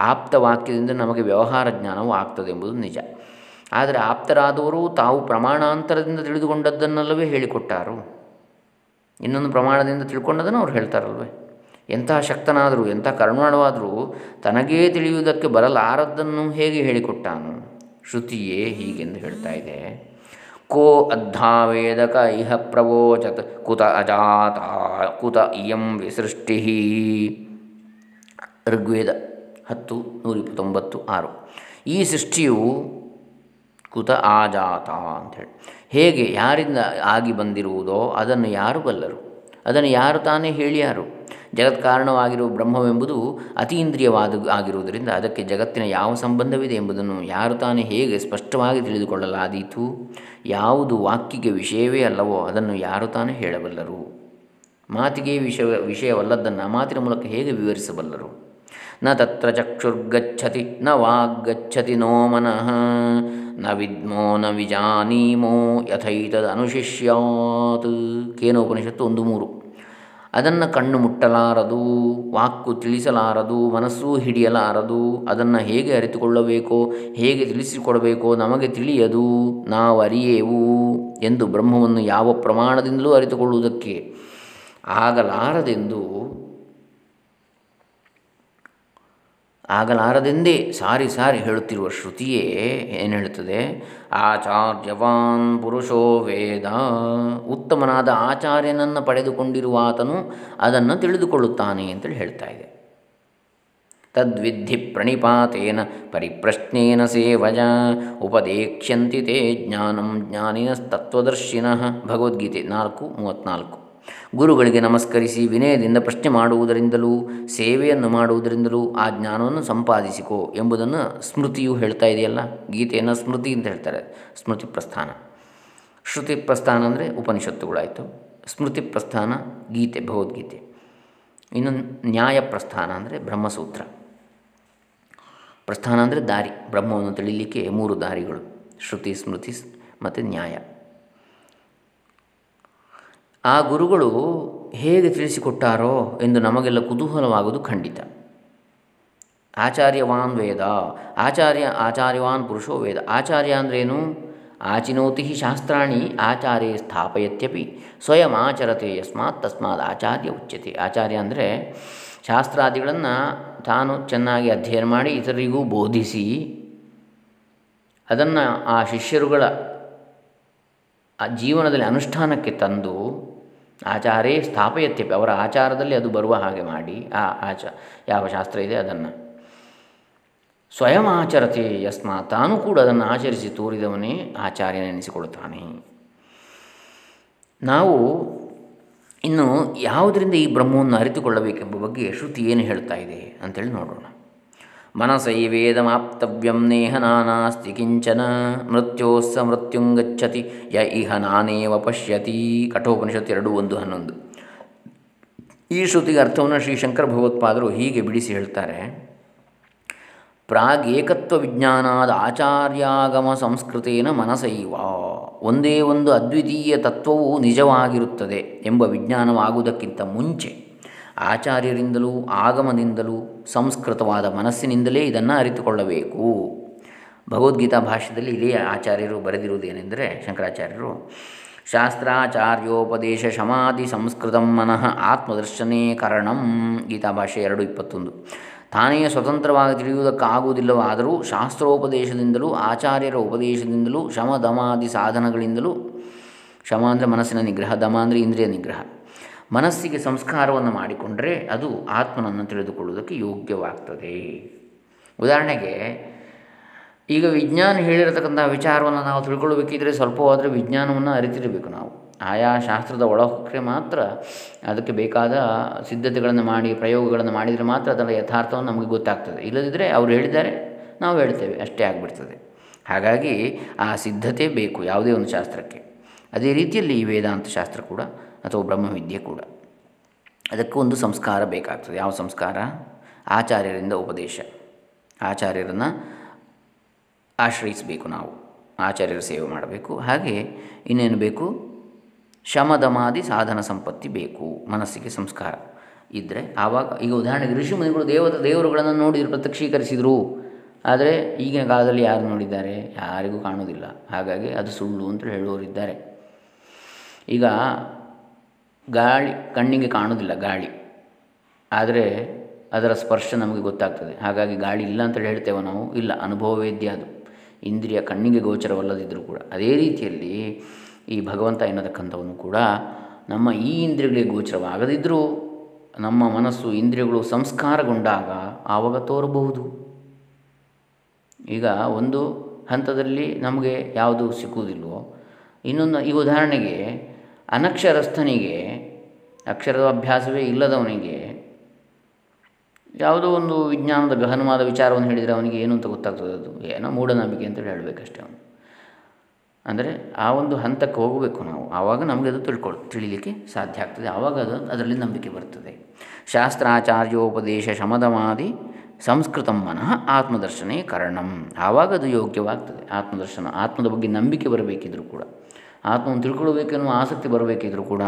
ಆಪ್ತ ವಾಕ್ಯದಿಂದ ನಮಗೆ ವ್ಯವಹಾರ ಜ್ಞಾನವು ಆಗ್ತದೆ ಎಂಬುದು ನಿಜ. ಆದರೆ ಆಪ್ತರಾದವರು ತಾವು ಪ್ರಮಾಣಾಂತರದಿಂದ ತಿಳಿದುಕೊಂಡದ್ದನ್ನಲ್ಲವೇ ಹೇಳಿಕೊಟ್ಟಾರು? ಇನ್ನೊಂದು ಪ್ರಮಾಣದಿಂದ ತಿಳ್ಕೊಂಡದನ್ನು ಅವ್ರು ಹೇಳ್ತಾರಲ್ವೇ? ಎಂತಹ ಶಕ್ತನಾದರೂ, ಎಂಥ ಕರ್ಣವಾದರೂ ತನಗೇ ತಿಳಿಯುವುದಕ್ಕೆ ಬರಲಾರದ್ದನ್ನು ಹೇಗೆ ಹೇಳಿಕೊಟ್ಟಾನು? ಶ್ರುತಿಯೇ ಹೀಗೆಂದು ಹೇಳ್ತಾ ಇದೆ. ಕೋ ಅದ್ಧಾವೇದಕ ಇಹ ಪ್ರವೋಚತ್ ಕುತ ಅಜಾತ, ಕುತ ಇಯಂ ವಿಸೃಷ್ಟಿ. ಋಗ್ವೇದ ಹತ್ತು ನೂರ ಇಪ್ಪತ್ತೊಂಬತ್ತು ಆರು. ಈ ಸೃಷ್ಟಿಯು ಕುತ ಆಜಾತ ಅಂಥೇಳಿ ಹೇಗೆ, ಯಾರಿಂದ ಆಗಿ ಬಂದಿರುವುದೋ ಅದನ್ನು ಯಾರು ಬಲ್ಲರು? ಅದನ್ನು ಯಾರು ತಾನೇ ಹೇಳಿಯಾರು ಜಗತ್ ಕಾರಣವಾಗಿರುವ ಬ್ರಹ್ಮವೆಂಬುದು ಅತೀಂದ್ರಿಯವಾದ ಆಗಿರುವುದರಿಂದ ಅದಕ್ಕೆ ಜಗತ್ತಿನ ಯಾವ ಸಂಬಂಧವಿದೆ ಎಂಬುದನ್ನು ಯಾರು ತಾನೇ ಹೇಗೆ ಸ್ಪಷ್ಟವಾಗಿ ತಿಳಿದುಕೊಳ್ಳಲಾದೀತು? ಯಾವುದು ವಾಕ್ಯಕ್ಕೆ ವಿಷಯವೇ ಅಲ್ಲವೋ ಅದನ್ನು ಯಾರು ತಾನೇ ಹೇಳಬಲ್ಲರು? ಮಾತಿಗೆ ವಿಷಯ ವಿಷಯವಲ್ಲದನ್ನು ಮಾತಿನ ಮೂಲಕ ಹೇಗೆ ವಿವರಿಸಬಲ್ಲರು? ನ ತತ್ರ ಚಕ್ಷುರ್ಗಚ್ಚತಿ, ನ ವಾಗ್ಗಚ್ಚತಿ ನೋ ಮನಃ, ನ ವಿದ್ಮೋ, ನ ವಿಜಾನೀಮೋ ಯಥೈತದ ಅನುಶಿಷ್ಯಾತ್ ಕೇನೋಪನಿಷತ್ತು ಒಂದು ಮೂರು. ಅದನ್ನು ಕಣ್ಣು ಮುಟ್ಟಲಾರದು ವಾಕು ತಿಳಿಸಲಾರದು, ಮನಸ್ಸು ಹಿಡಿಯಲಾರದು, ಅದನ್ನು ಹೇಗೆ ಅರಿತುಕೊಳ್ಳಬೇಕೋ, ಹೇಗೆ ತಿಳಿಸಿಕೊಡಬೇಕೋ ನಮಗೆ ತಿಳಿಯದು, ನಾವು ಅರಿಯೇವು ಎಂದು ಬ್ರಹ್ಮವನ್ನು ಯಾವ ಪ್ರಮಾಣದಿಂದಲೂ ಅರಿತುಕೊಳ್ಳುವುದಕ್ಕೆ ಆಗಲಾರದೆಂದು ಆಗಲಾರದೆಂದೇ ಸಾರಿ ಸಾರಿ ಹೇಳುತ್ತಿರುವ ಶ್ರುತಿಯೇ ಏನು ಹೇಳುತ್ತದೆ? ಆಚಾರ್ಯವಾನ್ ಪುರುಷೋ ವೇದ. ಉತ್ತಮನಾದ ಆಚಾರ್ಯನನ್ನು ಪಡೆದುಕೊಂಡಿರುವ ಆತನು ಅದನ್ನು ತಿಳಿದುಕೊಳ್ಳುತ್ತಾನೆ ಅಂತೇಳಿ ಹೇಳ್ತಾ ಇದೆ. ತದ್ವಿಧಿ ಪ್ರಣಿಪಾತೇನ ಪರಿಪ್ರಶ್ನೇನ ಸೇವಜ. ಉಪದೇಕ್ಷ್ಯಂತಿ ತೇ ಜ್ಞಾನಂ ಜ್ಞಾನಿನಸ್ತತ್ವದರ್ಶಿನಃ. ಭಗವದ್ಗೀತೆ ನಾಲ್ಕು ಮೂವತ್ತ್ನಾಲ್ಕು. ಗುರುಗಳಿಗೆ ನಮಸ್ಕರಿಸಿ ವಿನಯದಿಂದ ಪ್ರಶ್ನೆ ಮಾಡುವುದರಿಂದಲೂ, ಸೇವೆಯನ್ನು ಮಾಡುವುದರಿಂದಲೂ ಆ ಜ್ಞಾನವನ್ನು ಸಂಪಾದಿಸಿಕೋ ಎಂಬುದನ್ನು ಸ್ಮೃತಿಯು ಹೇಳ್ತಾ ಇದೆಯಲ್ಲ? ಗೀತೆಯನ್ನು ಸ್ಮೃತಿ ಅಂತ ಹೇಳ್ತಾರೆ. ಸ್ಮೃತಿ ಪ್ರಸ್ಥಾನ. ಶ್ರುತಿ ಪ್ರಸ್ಥಾನ ಅಂದರೆ ಉಪನಿಷತ್ತುಗಳಾಯಿತು. ಸ್ಮೃತಿ ಪ್ರಸ್ಥಾನ ಗೀತೆ, ಭಗವದ್ಗೀತೆ. ಇನ್ನು ನ್ಯಾಯ ಪ್ರಸ್ಥಾನ ಅಂದರೆ ಬ್ರಹ್ಮಸೂತ್ರ. ಪ್ರಸ್ಥಾನ ಅಂದರೆ ದಾರಿ. ಬ್ರಹ್ಮವನ್ನು ತಿಳಿಯಲಿಕ್ಕೆ ಮೂರು ದಾರಿಗಳು. ಶ್ರುತಿ, ಸ್ಮೃತಿ ಮತ್ತು ನ್ಯಾಯ. ಆ ಗುರುಗಳು ಹೇಗೆ ತಿಳಿಸಿಕೊಟ್ಟಾರೋ ಎಂದು ನಮಗೆಲ್ಲ ಕುತೂಹಲವಾಗುವುದು ಖಂಡಿತ. ಆಚಾರ್ಯವಾನ್ ವೇದ, ಆಚಾರ್ಯ, ಆಚಾರ್ಯವಾನ್ ಪುರುಷೋ ವೇದ. ಆಚಾರ್ಯ ಅಂದ್ರೇನು? ಆಚಿನೋತಿ ಶಾಸ್ತ್ರಾಣಿ ಆಚಾರ್ಯ ಸ್ಥಾಪಯತ್ಯಪಿ, ಸ್ವಯಂ ಆಚರತೆ ಯಸ್ಮಾತ್ ತಸ್ಮಾತ್ ಆಚಾರ್ಯ ಉಚ್ಯತೆ. ಆಚಾರ್ಯ ಅಂದರೆ ಶಾಸ್ತ್ರಾದಿಗಳನ್ನು ತಾನು ಚೆನ್ನಾಗಿ ಅಧ್ಯಯನ ಮಾಡಿ ಇತರರಿಗೂ ಬೋಧಿಸಿ ಅದನ್ನು ಆ ಶಿಷ್ಯರುಗಳ ಆ ಜೀವನದಲ್ಲಿ ಅನುಷ್ಠಾನಕ್ಕೆ ತಂದು ಆಚಾರೇ ಸ್ಥಾಪಯತ್ಯಪಿ. ಅವರ ಆಚಾರದಲ್ಲಿ ಅದು ಬರುವ ಹಾಗೆ ಮಾಡಿ. ಆ ಆಚ, ಯಾವ ಶಾಸ್ತ್ರ ಇದೆ ಅದನ್ನು. ಸ್ವಯಂ ಆಚರತೆ ಯಸ್ಮಾ ತಾನು ಕೂಡ ಅದನ್ನು ಆಚರಿಸಿ ತೋರಿದವನೇ ಆಚಾರ್ಯನೆನಿಸಿಕೊಳ್ಳುತ್ತಾನೆ ನಾವು ಇನ್ನು ಯಾವುದರಿಂದ ಈ ಬ್ರಹ್ಮವನ್ನು ಅರಿತುಕೊಳ್ಳಬೇಕೆಂಬ ಬಗ್ಗೆ ಶ್ರುತಿ ಏನು ಹೇಳ್ತಾ ಇದೆ ಅಂತೇಳಿ ನೋಡೋಣ. ಮನಸೈವೇದಮಾಪ್ತವ್ಯಂ ನೇಹ ನಾನಾಸ್ತಿ ಕಿಂಚನ. ಮೃತ್ಯೋಸ್ಸ ಮೃತ್ಯುಂಗಚ್ಚತಿ ಯ ಇಹ ನಾನೇವ ಪಶ್ಯತಿ. ಕಠೋಪನಿಷತ್ ಎರಡು, ಒಂದು, ಹನ್ನೊಂದು. ಈ ಶ್ರುತಿಗೆ ಅರ್ಥವನ್ನು ಶ್ರೀ ಶಂಕರ ಭಗವತ್ಪಾದರು ಹೀಗೆ ಬಿಡಿಸಿ ಹೇಳ್ತಾರೆ. ಪ್ರಾಗೇಕತ್ವ ವಿಜ್ಞಾನಾದ ಆಚಾರ್ಯಾಗಮ ಸಂಸ್ಕೃತೇನ ಮನಸೈವ. ಒಂದೇ ಒಂದು ಅದ್ವಿತೀಯ ತತ್ವವು ನಿಜವಾಗಿರುತ್ತದೆ ಎಂಬ ವಿಜ್ಞಾನವಾಗುವುದಕ್ಕಿಂತ ಮುಂಚೆ. ಆಚಾರ್ಯರಿಂದಲೂ ಆಗಮದಿಂದಲೂ ಸಂಸ್ಕೃತವಾದ ಮನಸ್ಸಿನಿಂದಲೇ ಇದನ್ನು ಅರಿತುಕೊಳ್ಳಬೇಕು. ಭಗವದ್ಗೀತಾ ಭಾಷ್ಯದಲ್ಲಿ ಇದೇ ಆಚಾರ್ಯರು ಬರೆದಿರುವುದೇನೆಂದರೆ ಶಂಕರಾಚಾರ್ಯರು, ಶಾಸ್ತ್ರಾಚಾರ್ಯೋಪದೇಶ ಶಮಾಧಿ ಸಂಸ್ಕೃತ ಮನಃ ಆತ್ಮದರ್ಶನೇ ಕರಣಂ ಗೀತಾ ಭಾಷೆ ಎರಡು ಇಪ್ಪತ್ತೊಂದು. ತಾನೇ ಸ್ವತಂತ್ರವಾಗಿ ತಿಳಿಯುವುದಕ್ಕಾಗುವುದಿಲ್ಲವಾದರೂ ಶಾಸ್ತ್ರೋಪದೇಶದಿಂದಲೂ, ಆಚಾರ್ಯರ ಉಪದೇಶದಿಂದಲೂ ಶಮ ದಮಾದಿ ಸಾಧನಗಳಿಂದಲೂ, ಶಮ ಅಂದರೆ ಮನಸ್ಸಿನ ನಿಗ್ರಹ, ದಮ ಇಂದ್ರಿಯ ನಿಗ್ರಹ ಮನಸ್ಸಿಗೆ ಸಂಸ್ಕಾರವನ್ನು ಮಾಡಿಕೊಂಡರೆ ಅದು ಆತ್ಮನನ್ನು ತಿಳಿದುಕೊಳ್ಳುವುದಕ್ಕೆ ಯೋಗ್ಯವಾಗ್ತದೆ. ಉದಾಹರಣೆಗೆ, ಈಗ ವಿಜ್ಞಾನ ಹೇಳಿರತಕ್ಕಂಥ ವಿಚಾರವನ್ನು ನಾವು ತಿಳ್ಕೊಳ್ಬೇಕಿದ್ರೆ ಸ್ವಲ್ಪವಾದರೂ ವಿಜ್ಞಾನವನ್ನು ಅರಿತಿರಬೇಕು ನಾವು. ಆಯಾ ಶಾಸ್ತ್ರದ ಒಳಹೊಕ್ಕೆ ಮಾತ್ರ ಅದಕ್ಕೆ ಬೇಕಾದ ಸಿದ್ಧತೆಗಳನ್ನು ಮಾಡಿ, ಪ್ರಯೋಗಗಳನ್ನು ಮಾಡಿದರೆ ಮಾತ್ರ ಅದರ ಯಥಾರ್ಥವನ್ನು ನಮಗೆ ಗೊತ್ತಾಗ್ತದೆ. ಇಲ್ಲದಿದ್ದರೆ ಅವರು ಹೇಳಿದ್ದಾರೆ, ನಾವು ಹೇಳ್ತೇವೆ, ಅಷ್ಟೇ ಆಗಿಬಿಡ್ತದೆ. ಹಾಗಾಗಿ ಆ ಸಿದ್ಧತೆ ಬೇಕು ಯಾವುದೇ ಒಂದು ಶಾಸ್ತ್ರಕ್ಕೆ. ಅದೇ ರೀತಿಯಲ್ಲಿ ಈ ವೇದಾಂತ ಶಾಸ್ತ್ರ ಕೂಡ ಅಥವಾ ಬ್ರಹ್ಮವಿದ್ಯೆ ಕೂಡ. ಅದಕ್ಕೂ ಒಂದು ಸಂಸ್ಕಾರ ಬೇಕಾಗ್ತದೆ. ಯಾವ ಸಂಸ್ಕಾರ? ಆಚಾರ್ಯರಿಂದ ಉಪದೇಶ. ಆಚಾರ್ಯರನ್ನು ಆಶ್ರಯಿಸಬೇಕು ನಾವು. ಆಚಾರ್ಯರ ಸೇವೆ ಮಾಡಬೇಕು. ಹಾಗೆ ಇನ್ನೇನು ಬೇಕು? ಶಮದಮಾದಿ ಸಾಧನ ಸಂಪತ್ತಿ ಬೇಕು. ಮನಸ್ಸಿಗೆ ಸಂಸ್ಕಾರ ಇದ್ದರೆ ಆವಾಗ, ಈಗ ಉದಾಹರಣೆಗೆ ಋಷಿ ಮುನಿಗಳು ದೇವತ, ದೇವರುಗಳನ್ನು ನೋಡಿ ಪ್ರತ್ಯಕ್ಷೀಕರಿಸಿದರು. ಆದರೆ ಈಗಿನ ಕಾಲದಲ್ಲಿ ಯಾರು ನೋಡಿದ್ದಾರೆ? ಯಾರಿಗೂ ಕಾಣೋದಿಲ್ಲ ಹಾಗಾಗಿ ಅದು ಸುಳ್ಳು ಅಂತ ಹೇಳುವವರಿದ್ದಾರೆ. ಈಗ ಗಾಳಿ ಕಣ್ಣಿಗೆ ಕಾಣುವುದಿಲ್ಲ, ಗಾಳಿ. ಆದರೆ ಅದರ ಸ್ಪರ್ಶ ನಮಗೆ ಗೊತ್ತಾಗ್ತದೆ. ಹಾಗಾಗಿ ಗಾಳಿ ಇಲ್ಲ ಅಂತೇಳಿ ಹೇಳ್ತೇವೆ ನಾವು, ಇಲ್ಲ ಅನುಭವವೇದ್ಯ ಅದು. ಇಂದ್ರಿಯ ಕಣ್ಣಿಗೆ ಗೋಚರವಲ್ಲದಿದ್ದರೂ ಕೂಡ. ಅದೇ ರೀತಿಯಲ್ಲಿ ಈ ಭಗವಂತ ಎನ್ನತಕ್ಕಂಥವನು ಕೂಡ ನಮ್ಮ ಈ ಇಂದ್ರಿಯಗಳಿಗೆ ಗೋಚರವಾಗದಿದ್ದರೂ ನಮ್ಮ ಮನಸ್ಸು ಇಂದ್ರಿಯಗಳು ಸಂಸ್ಕಾರಗೊಂಡಾಗ ಆವಾಗ ತೋರಬಹುದು. ಈಗ ಒಂದು ಹಂತದಲ್ಲಿ ನಮಗೆ ಯಾವುದು ಸಿಕ್ಕುವುದಿಲ್ವೋ, ಇನ್ನೊಂದು, ಈ ಉದಾಹರಣೆಗೆ ಅನಕ್ಷರಸ್ಥನಿಗೆ, ಅಕ್ಷರದ ಅಭ್ಯಾಸವೇ ಇಲ್ಲದವನಿಗೆ, ಯಾವುದೋ ಒಂದು ವಿಜ್ಞಾನದ ಗಹನವಾದ ವಿಚಾರವನ್ನು ಹೇಳಿದರೆ ಅವನಿಗೆ ಏನು ಅಂತ ಗೊತ್ತಾಗ್ತದೆ ಅದು? ಏನೋ ಮೂಢನಂಬಿಕೆ ಅಂತೇಳಿ ಹೇಳಬೇಕಷ್ಟೇ ಅವನು. ಅಂದರೆ ಆ ಒಂದು ಹಂತಕ್ಕೆ ಹೋಗಬೇಕು ನಾವು. ಆವಾಗ ನಮಗೆ ಅದು ತಿಳ್ಕೊಳ್ ತಿಳಿಲಿಕ್ಕೆ ಸಾಧ್ಯ ಆಗ್ತದೆ. ಆವಾಗ ಅದು ಅದರಲ್ಲಿ ನಂಬಿಕೆ ಬರ್ತದೆ. ಶಾಸ್ತ್ರಾಚಾರ್ಯೋಪದೇಶ ಶಮದಮಾದಿ ಸಂಸ್ಕೃತ ಮನಃ ಆತ್ಮದರ್ಶನೇ ಕಾರಣಂ. ಆವಾಗ ಅದು ಯೋಗ್ಯವಾಗ್ತದೆ. ಆತ್ಮದರ್ಶನ, ಆತ್ಮದ ಬಗ್ಗೆ ನಂಬಿಕೆ ಬರಬೇಕಿದ್ರೂ ಕೂಡ. ಆತ್ಮವನ್ನು ತಿಳ್ಕೊಳ್ಬೇಕೆನ್ನುವ ಆಸಕ್ತಿ ಬರಬೇಕಿದ್ರೂ ಕೂಡ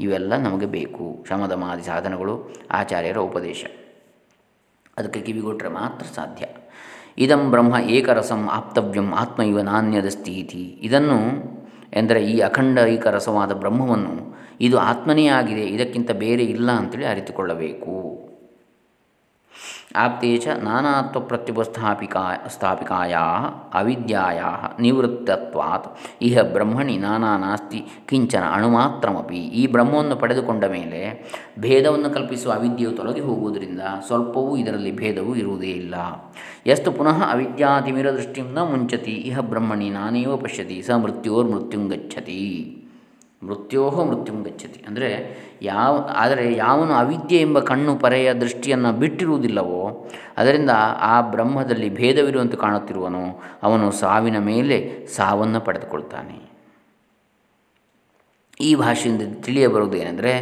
ಇವೆಲ್ಲ ನಮಗೆ ಬೇಕು. ಶಮದಮಾದಿ ಸಾಧನಗಳು, ಆಚಾರ್ಯರ ಉಪದೇಶ. ಅದಕ್ಕೆ ಕಿವಿಗೊಟ್ಟರೆ ಮಾತ್ರ ಸಾಧ್ಯ. ಇದಂ ಬ್ರಹ್ಮ ಏಕರಸಂ ಆಪ್ತವ್ಯಂ ಆತ್ಮ ಇವ ನಾಣ್ಯದ ಸ್ಥಿತಿ. ಇದನ್ನು ಎಂದರೆ ಈ ಅಖಂಡ ಏಕರಸವಾದ ಬ್ರಹ್ಮವನ್ನು ಇದು ಆತ್ಮನೇ ಆಗಿದೆ, ಇದಕ್ಕಿಂತ ಬೇರೆ ಇಲ್ಲ ಅಂತೇಳಿ ಅರಿತುಕೊಳ್ಳಬೇಕು. ಆಪ್ತೆ ಚ ನಾನಾತ್ವ ಪ್ರತ್ಯುಪಸ್ಥಾಪಿಕಾ ಸ್ಥಾಪಿಕಾಯಾ ಅವಿದ್ಯಾಯಾ ನಿವೃತ್ತತ್ವಾತ್. ಇಹ ಬ್ರಹ್ಮಣಿ ನಾನಾ ನಾಸ್ತಿ, ಕಿಂಚನ ಅಣುಮಾತ್ರಮಪಿ. ಈ ಬ್ರಹ್ಮವನ್ನು ಪಡೆದುಕೊಂಡ ಮೇಲೆ ಭೇದವನ್ನು ಕಲ್ಪಿಸುವ ಅವಿದ್ಯೆಯು ತೊಲಗಿ ಹೋಗುವುದರಿಂದ ಸ್ವಲ್ಪವೂ ಇದರಲ್ಲಿ ಭೇದವೂ ಇರುವುದೇ ಇಲ್ಲ. ಎಷ್ಟು ಪುನಃ ಅವಿದ್ಯಾತಿಮಿರ ದೃಷ್ಟಿಯಿಂದ ಮುಂಚತಿ. ಇಹ ಬ್ರಹ್ಮಣಿ ನಾನೇವ ಪಶ್ಯತಿ, ಸ ಮೃತ್ಯೋರ್ಮೃತ್ಯುಂ ಗಚ್ಚತಿ ಮೃತ್ಯೋ ಮೃತ್ಯುಂ ಗಚ್ಚತಿ. ಅಂದರೆ ಯಾವ, ಆದರೆ ಯಾವನು ಅವಿದ್ಯೆ ಎಂಬ ಕಣ್ಣು ಪರೆಯ ದೃಷ್ಟಿಯನ್ನು ಬಿಟ್ಟಿರುವುದಿಲ್ಲವೋ, ಅದರಿಂದ ಆ ಬ್ರಹ್ಮದಲ್ಲಿ ಭೇದವಿರುವಂತೆ ಕಾಣುತ್ತಿರುವನು, ಅವನು ಸಾವಿನ ಮೇಲೆ ಸಾವನ್ನು ಪಡೆದುಕೊಳ್ತಾನೆ. ಈ ಭಾಷೆಯಿಂದ ತಿಳಿಯಬರುವುದೇನೆಂದರೆ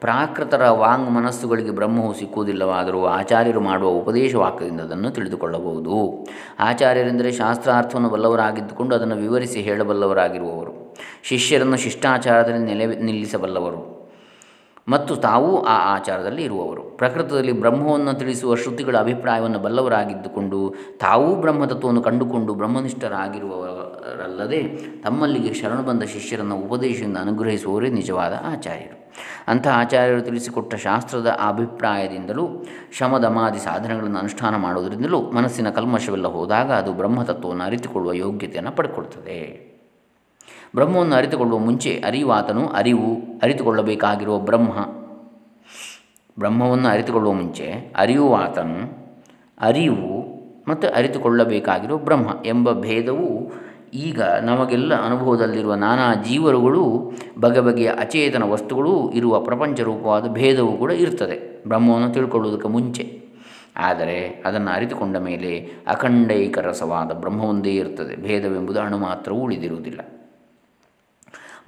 ಪ್ರಾಕೃತರ ವಾಂಗ್ ಮನಸ್ಸುಗಳಿಗೆ ಬ್ರಹ್ಮವು ಸಿಕ್ಕುವುದಿಲ್ಲವಾದರೂ ಆಚಾರ್ಯರು ಮಾಡುವ ಉಪದೇಶ ವಾಕ್ಯದಿಂದ ಅದನ್ನು ತಿಳಿದುಕೊಳ್ಳಬಹುದು. ಆಚಾರ್ಯರೆಂದರೆ ಶಾಸ್ತ್ರಾರ್ಥವನ್ನು ಬಲ್ಲವರಾಗಿದ್ದುಕೊಂಡು ಅದನ್ನು ವಿವರಿಸಿ ಹೇಳಬಲ್ಲವರಾಗಿರುವವರು. ಶಿಷ್ಯರನ್ನು ಶಿಷ್ಟಾಚಾರದಲ್ಲಿ ನೆಲೆ ನಿಲ್ಲಿಸಬಲ್ಲವರು. ಮತ್ತು ತಾವೂ ಆ ಆಚಾರದಲ್ಲಿ ಇರುವವರು. ಪ್ರಕೃತದಲ್ಲಿ ಬ್ರಹ್ಮವನ್ನು ತಿಳಿಸುವ ಶ್ರುತಿಗಳ ಅಭಿಪ್ರಾಯವನ್ನು ಬಲ್ಲವರಾಗಿದ್ದುಕೊಂಡು ತಾವೂ ಬ್ರಹ್ಮತತ್ವವನ್ನು ಕಂಡುಕೊಂಡು ಬ್ರಹ್ಮನಿಷ್ಠರಾಗಿರುವವರಲ್ಲದೆ ತಮ್ಮಲ್ಲಿಗೆ ಶರಣು ಬಂದ ಶಿಷ್ಯರನ್ನು ಉಪದೇಶದಿಂದ ಅನುಗ್ರಹಿಸುವವರೇ ನಿಜವಾದ ಆಚಾರ್ಯರು. ಅಂಥ ಆಚಾರ್ಯರು ತಿಳಿಸಿಕೊಟ್ಟ ಶಾಸ್ತ್ರದ ಅಭಿಪ್ರಾಯದಿಂದಲೂ, ಶಮದಮಾದಿ ಸಾಧನೆಗಳನ್ನು ಅನುಷ್ಠಾನ ಮಾಡುವುದರಿಂದಲೂ ಮನಸ್ಸಿನ ಕಲ್ಮಶವೆಲ್ಲ ಹೋದಾಗ ಅದು ಬ್ರಹ್ಮತತ್ವವನ್ನು ಅರಿತುಕೊಳ್ಳುವ ಯೋಗ್ಯತೆಯನ್ನು ಪಡ್ಕೊಳ್ತದೆ. ಬ್ರಹ್ಮವನ್ನು ಅರಿತುಕೊಳ್ಳುವ ಮುಂಚೆ ಅರಿವಾತನು ಅರಿವು, ಅರಿತುಕೊಳ್ಳಬೇಕಾಗಿರುವ ಬ್ರಹ್ಮ. ಬ್ರಹ್ಮವನ್ನು ಅರಿತುಕೊಳ್ಳುವ ಮುಂಚೆ ಅರಿಯುವಾತನು ಅರಿವು ಮತ್ತು ಅರಿತುಕೊಳ್ಳಬೇಕಾಗಿರುವ ಬ್ರಹ್ಮ ಎಂಬ ಭೇದವು ಈಗ ನಮಗೆಲ್ಲ ಅನುಭವದಲ್ಲಿರುವ ನಾನಾ ಜೀವರುಗಳು ಬಗೆ ಬಗೆಯ ಅಚೇತನ ವಸ್ತುಗಳು ಇರುವ ಪ್ರಪಂಚ ರೂಪವಾದ ಭೇದವು ಕೂಡ ಇರ್ತದೆ. ಬ್ರಹ್ಮವನ್ನು ತಿಳ್ಕೊಳ್ಳುವುದಕ್ಕೆ ಮುಂಚೆ. ಆದರೆ ಅದನ್ನು ಅರಿತುಕೊಂಡ ಮೇಲೆ ಅಖಂಡೈಕ ರಸವಾದ ಬ್ರಹ್ಮವೊಂದೇ ಇರ್ತದೆ. ಭೇದವೆಂಬುದು ಅಣು ಮಾತ್ರವೂ ಉಳಿದಿರುವುದಿಲ್ಲ.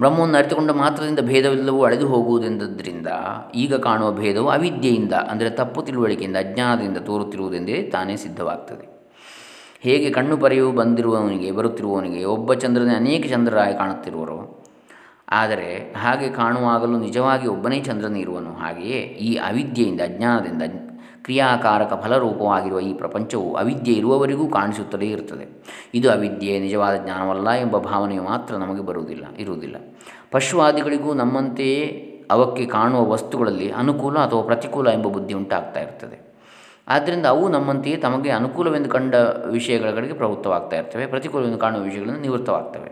ಬ್ರಹ್ಮವನ್ನು ಅರಿತುಕೊಂಡ ಮಾತ್ರದಿಂದ ಭೇದವೆಲ್ಲವೂ ಅಳೆದು ಹೋಗುವುದೆಂದದ್ದರಿಂದ ಈಗ ಕಾಣುವ ಭೇದವು ಅವಿದ್ಯೆಯಿಂದ, ಅಂದರೆ ತಪ್ಪು ತಿಳುವಳಿಕೆಯಿಂದ, ಅಜ್ಞಾನದಿಂದ ತೋರುತ್ತಿರುವುದೆಂದೇ ತಾನೇ ಸಿದ್ಧವಾಗ್ತದೆ. ಹೇಗೆ ಕಣ್ಣು ಪರೆಯು ಬಂದಿರುವವನಿಗೆ, ಬರುತ್ತಿರುವವನಿಗೆ, ಒಬ್ಬ ಚಂದ್ರನೇ ಅನೇಕ ಚಂದ್ರರಾಗಿ ಕಾಣುತ್ತಿರುವರು? ಆದರೆ ಹಾಗೆ ಕಾಣುವಾಗಲೂ ನಿಜವಾಗಿ ಒಬ್ಬನೇ ಚಂದ್ರನೇ ಇರುವನು. ಹಾಗೆಯೇ ಈ ಅವಿದ್ಯೆಯಿಂದ, ಅಜ್ಞಾನದಿಂದ ಕ್ರಿಯಾಕಾರಕ ಫಲರೂಪವಾಗಿರುವ ಈ ಪ್ರಪಂಚವು ಅವಿದ್ಯೆ ಇರುವವರಿಗೂ ಕಾಣಿಸುತ್ತಲೇ ಇರುತ್ತದೆ. ಇದು ಅವಿದ್ಯೆ, ನಿಜವಾದ ಜ್ಞಾನವಲ್ಲ ಎಂಬ ಭಾವನೆಯು ಮಾತ್ರ ನಮಗೆ ಬರುವುದಿಲ್ಲ, ಇರುವುದಿಲ್ಲ. ಪಶುವಾದಿಗಳಿಗೂ ನಮ್ಮಂತೆಯೇ ಅವಕ್ಕೆ ಕಾಣುವ ವಸ್ತುಗಳಲ್ಲಿ ಅನುಕೂಲ ಅಥವಾ ಪ್ರತಿಕೂಲ ಎಂಬ ಬುದ್ಧಿ ಉಂಟಾಗ್ತಾ ಇರ್ತದೆ. ಆದ್ದರಿಂದ ಅವು ನಮ್ಮಂತೆಯೇ ತಮಗೆ ಅನುಕೂಲವೆಂದು ಕಂಡ ವಿಷಯಗಳ ಕಡೆಗೆ ಪ್ರವೃತ್ತವಾಗ್ತಾ ಇರ್ತವೆ, ಪ್ರತಿಕೂಲವೆಂದು ಕಾಣುವ ವಿಷಯಗಳನ್ನು ನಿವೃತ್ತವಾಗ್ತವೆ.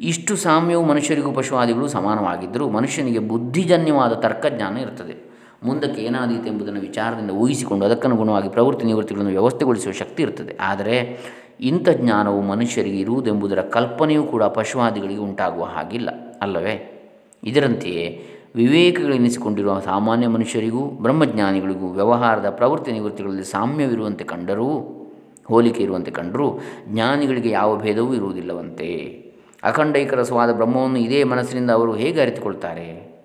ಇಷ್ಟು ಸಾಮ್ಯವು ಮನುಷ್ಯರಿಗೂ ಪಶುವಾದಿಗಳು ಸಮಾನವಾಗಿದ್ದರೂ ಮನುಷ್ಯನಿಗೆ ಬುದ್ಧಿಜನ್ಯವಾದ ತರ್ಕಜ್ಞಾನ ಇರ್ತದೆ. ಮುಂದಕ್ಕೆ ಏನಾದೀತು ಎಂಬುದನ್ನು ವಿಚಾರದಿಂದ ಊಹಿಸಿಕೊಂಡು ಅದಕ್ಕನುಗುಣವಾಗಿ ಪ್ರವೃತ್ತಿ ನಿವೃತ್ತಿಗಳನ್ನು ವ್ಯವಸ್ಥೆಗೊಳಿಸುವ ಶಕ್ತಿ ಇರ್ತದೆ. ಆದರೆ ಇಂಥ ಜ್ಞಾನವು ಮನುಷ್ಯರಿಗೆ ಇರುವುದೆಂಬುದರ ಕಲ್ಪನೆಯೂ ಕೂಡ ಪಶುವಾದಿಗಳಿಗೆ ಉಂಟಾಗುವ ಹಾಗಿಲ್ಲ, ಅಲ್ಲವೇ? ಇದರಂತೆಯೇ ವಿವೇಕಗಳೆನಿಸಿಕೊಂಡಿರುವ ಸಾಮಾನ್ಯ ಮನುಷ್ಯರಿಗೂ, ಬ್ರಹ್ಮಜ್ಞಾನಿಗಳಿಗೂ, ವ್ಯವಹಾರದ ಪ್ರವೃತ್ತಿ ನಿವೃತ್ತಿಗಳಲ್ಲಿ ಸಾಮ್ಯವಿರುವಂತೆ ಕಂಡರೂ, ಹೋಲಿಕೆ ಇರುವಂತೆ ಕಂಡರೂ, ಜ್ಞಾನಿಗಳಿಗೆ ಯಾವ ಭೇದವೂ ಇರುವುದಿಲ್ಲವಂತೆ. ಅಖಂಡೈಕರಸವಾದ ಬ್ರಹ್ಮವನ್ನು ಇದೇ ಮನಸ್ಸಿನಿಂದ ಅವರು ಹೇಗೆ ಅರಿತುಕೊಳ್ತಾರೆ?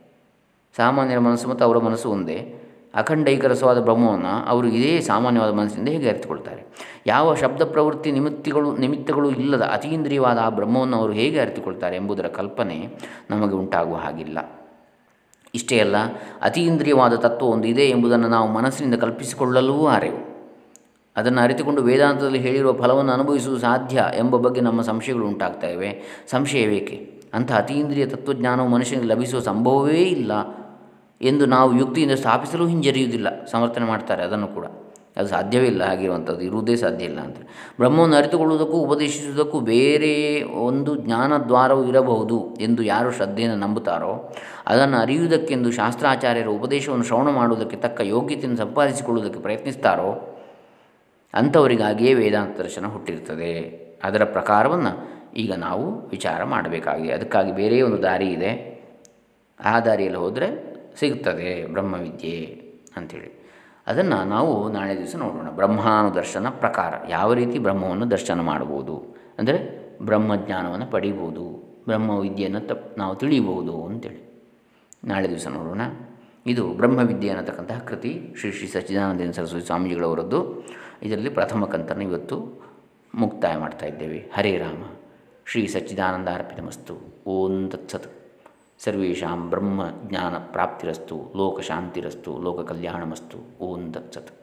ಸಾಮಾನ್ಯರ ಮನಸ್ಸು ಮತ್ತು ಅವರ ಮನಸ್ಸು ಒಂದೇ. ಅಖಂಡೈಕರಸವಾದ ಬ್ರಹ್ಮವನ್ನು ಅವರು ಇದೇ ಸಾಮಾನ್ಯವಾದ ಮನಸ್ಸಿನಿಂದ ಹೇಗೆ ಅರಿತುಕೊಳ್ತಾರೆ? ಯಾವ ಶಬ್ದ ಪ್ರವೃತ್ತಿ ನಿಮಿತ್ತಿಗಳು, ನಿಮಿತ್ತಗಳು ಇಲ್ಲದ ಅತೀಂದ್ರಿಯವಾದ ಆ ಬ್ರಹ್ಮವನ್ನು ಅವರು ಹೇಗೆ ಅರಿತುಕೊಳ್ತಾರೆ ಎಂಬುದರ ಕಲ್ಪನೆ ನಮಗೆ ಉಂಟಾಗುವ ಹಾಗಿಲ್ಲ. ಇಷ್ಟೇ ಅಲ್ಲ ಅತೀಂದ್ರಿಯವಾದ ತತ್ವ ಒಂದು ಇದೆ ಎಂಬುದನ್ನು ನಾವು ಮನಸ್ಸಿನಿಂದ ಕಲ್ಪಿಸಿಕೊಳ್ಳಲೂ ಆರೆವು ಅದನ್ನು ಅರಿತುಕೊಂಡು ವೇದಾಂತದಲ್ಲಿ ಹೇಳಿರುವ ಫಲವನ್ನು ಅನುಭವಿಸುವುದು ಸಾಧ್ಯ ಎಂಬ ಬಗ್ಗೆ ನಮ್ಮ ಸಂಶಯಗಳು ಉಂಟಾಗ್ತಾ ಇವೆ ಸಂಶಯವೇಕೆ ಅಂಥ ಅತೀಂದ್ರಿಯ ತತ್ವಜ್ಞಾನವು ಮನುಷ್ಯನಿಗೆ ಲಭಿಸುವ ಸಂಭವವೇ ಇಲ್ಲ ಎಂದು ನಾವು ಯುಕ್ತಿಯಿಂದ ಸ್ಥಾಪಿಸಲು ಹಿಂಜರಿಯುವುದಿಲ್ಲ. ಸಮರ್ಥನೆ ಮಾಡ್ತಾರೆ ಅದನ್ನು ಕೂಡ. ಅದು ಸಾಧ್ಯವಿಲ್ಲ ಆಗಿರುವಂಥದ್ದು ಇರುವುದೇ ಸಾಧ್ಯ ಇಲ್ಲ ಅಂತ ಬ್ರಹ್ಮವನ್ನು ಅರಿತುಕೊಳ್ಳುವುದಕ್ಕೂ ಉಪದೇಶಿಸುವುದಕ್ಕೂ ಬೇರೆ ಒಂದು ಜ್ಞಾನದ್ವಾರವು ಇರಬಹುದು ಎಂದು ಯಾರು ಶ್ರದ್ಧೆಯನ್ನು ನಂಬುತ್ತಾರೋ, ಅದನ್ನು ಅರಿಯುವುದಕ್ಕೆಂದು ಶಾಸ್ತ್ರಾಚಾರ್ಯರ ಉಪದೇಶವನ್ನು ಶ್ರವಣ ಮಾಡುವುದಕ್ಕೆ ತಕ್ಕ ಯೋಗ್ಯತೆಯನ್ನು ಸಂಪಾದಿಸಿಕೊಳ್ಳುವುದಕ್ಕೆ ಪ್ರಯತ್ನಿಸ್ತಾರೋ, ಅಂಥವರಿಗಾಗಿಯೇ ವೇದಾಂತ ದರ್ಶನ ಹುಟ್ಟಿರ್ತದೆ ಅದರ ಪ್ರಕಾರವನ್ನು ಈಗ ನಾವು ವಿಚಾರ ಮಾಡಬೇಕಾಗಿದೆ. ಅದಕ್ಕಾಗಿ ಬೇರೆ ಒಂದು ದಾರಿ ಇದೆ. ಆ ದಾರಿಯಲ್ಲಿ ಹೋದರೆ ಸಿಗುತ್ತದೆ ಬ್ರಹ್ಮವಿದ್ಯೆ ಅಂಥೇಳಿ ಅದನ್ನು ನಾವು ನಾಳೆ ದಿವಸ ನೋಡೋಣ. ಬ್ರಹ್ಮಾನುದರ್ಶನ ಪ್ರಕಾರ. ಯಾವ ರೀತಿ ಬ್ರಹ್ಮವನ್ನು ದರ್ಶನ ಮಾಡ್ಬೋದು ಅಂದರೆ ಬ್ರಹ್ಮಜ್ಞಾನವನ್ನು ಪಡಿಬೋದು ಬ್ರಹ್ಮವಿದ್ಯೆಯನ್ನು ತಪ್ ನಾವು ತಿಳಿಬೋದು ಅಂತೇಳಿ. ನಾಳೆ ದಿವಸ ನೋಡೋಣ. ಇದು ಬ್ರಹ್ಮವಿದ್ಯೆ ಅನ್ನತಕ್ಕಂತಹ ಕೃತಿ. ಶ್ರೀ ಶ್ರೀ ಸಚ್ಚಿದಾನಂದ ಸರಸ್ವತಿ ಸ್ವಾಮೀಜಿಗಳವರದ್ದು. ಇದರಲ್ಲಿ ಪ್ರಥಮ ಕಂತನ್ನು ಇವತ್ತು ಮುಕ್ತಾಯ ಮಾಡ್ತಾ ಇದ್ದೇವೆ. ಹರೇ ರಾಮ. ಶ್ರೀ ಸಚ್ಚಿದಾನಂದಾರ್ಪಿತಮಸ್ತು ಓಂ ತತ್ಸತ್. ಸರ್ವೇಷಾಂ ಬ್ರಹ್ಮ ಜ್ಞಾನ ಪ್ರಾಪ್ತಿರಸ್ತು ಲೋಕಶಾಂತಿರಸ್ತು ಲೋಕ ಕಲ್ಯಾಣಮಸ್ತು ಓಂ ತತ್ಸತ್.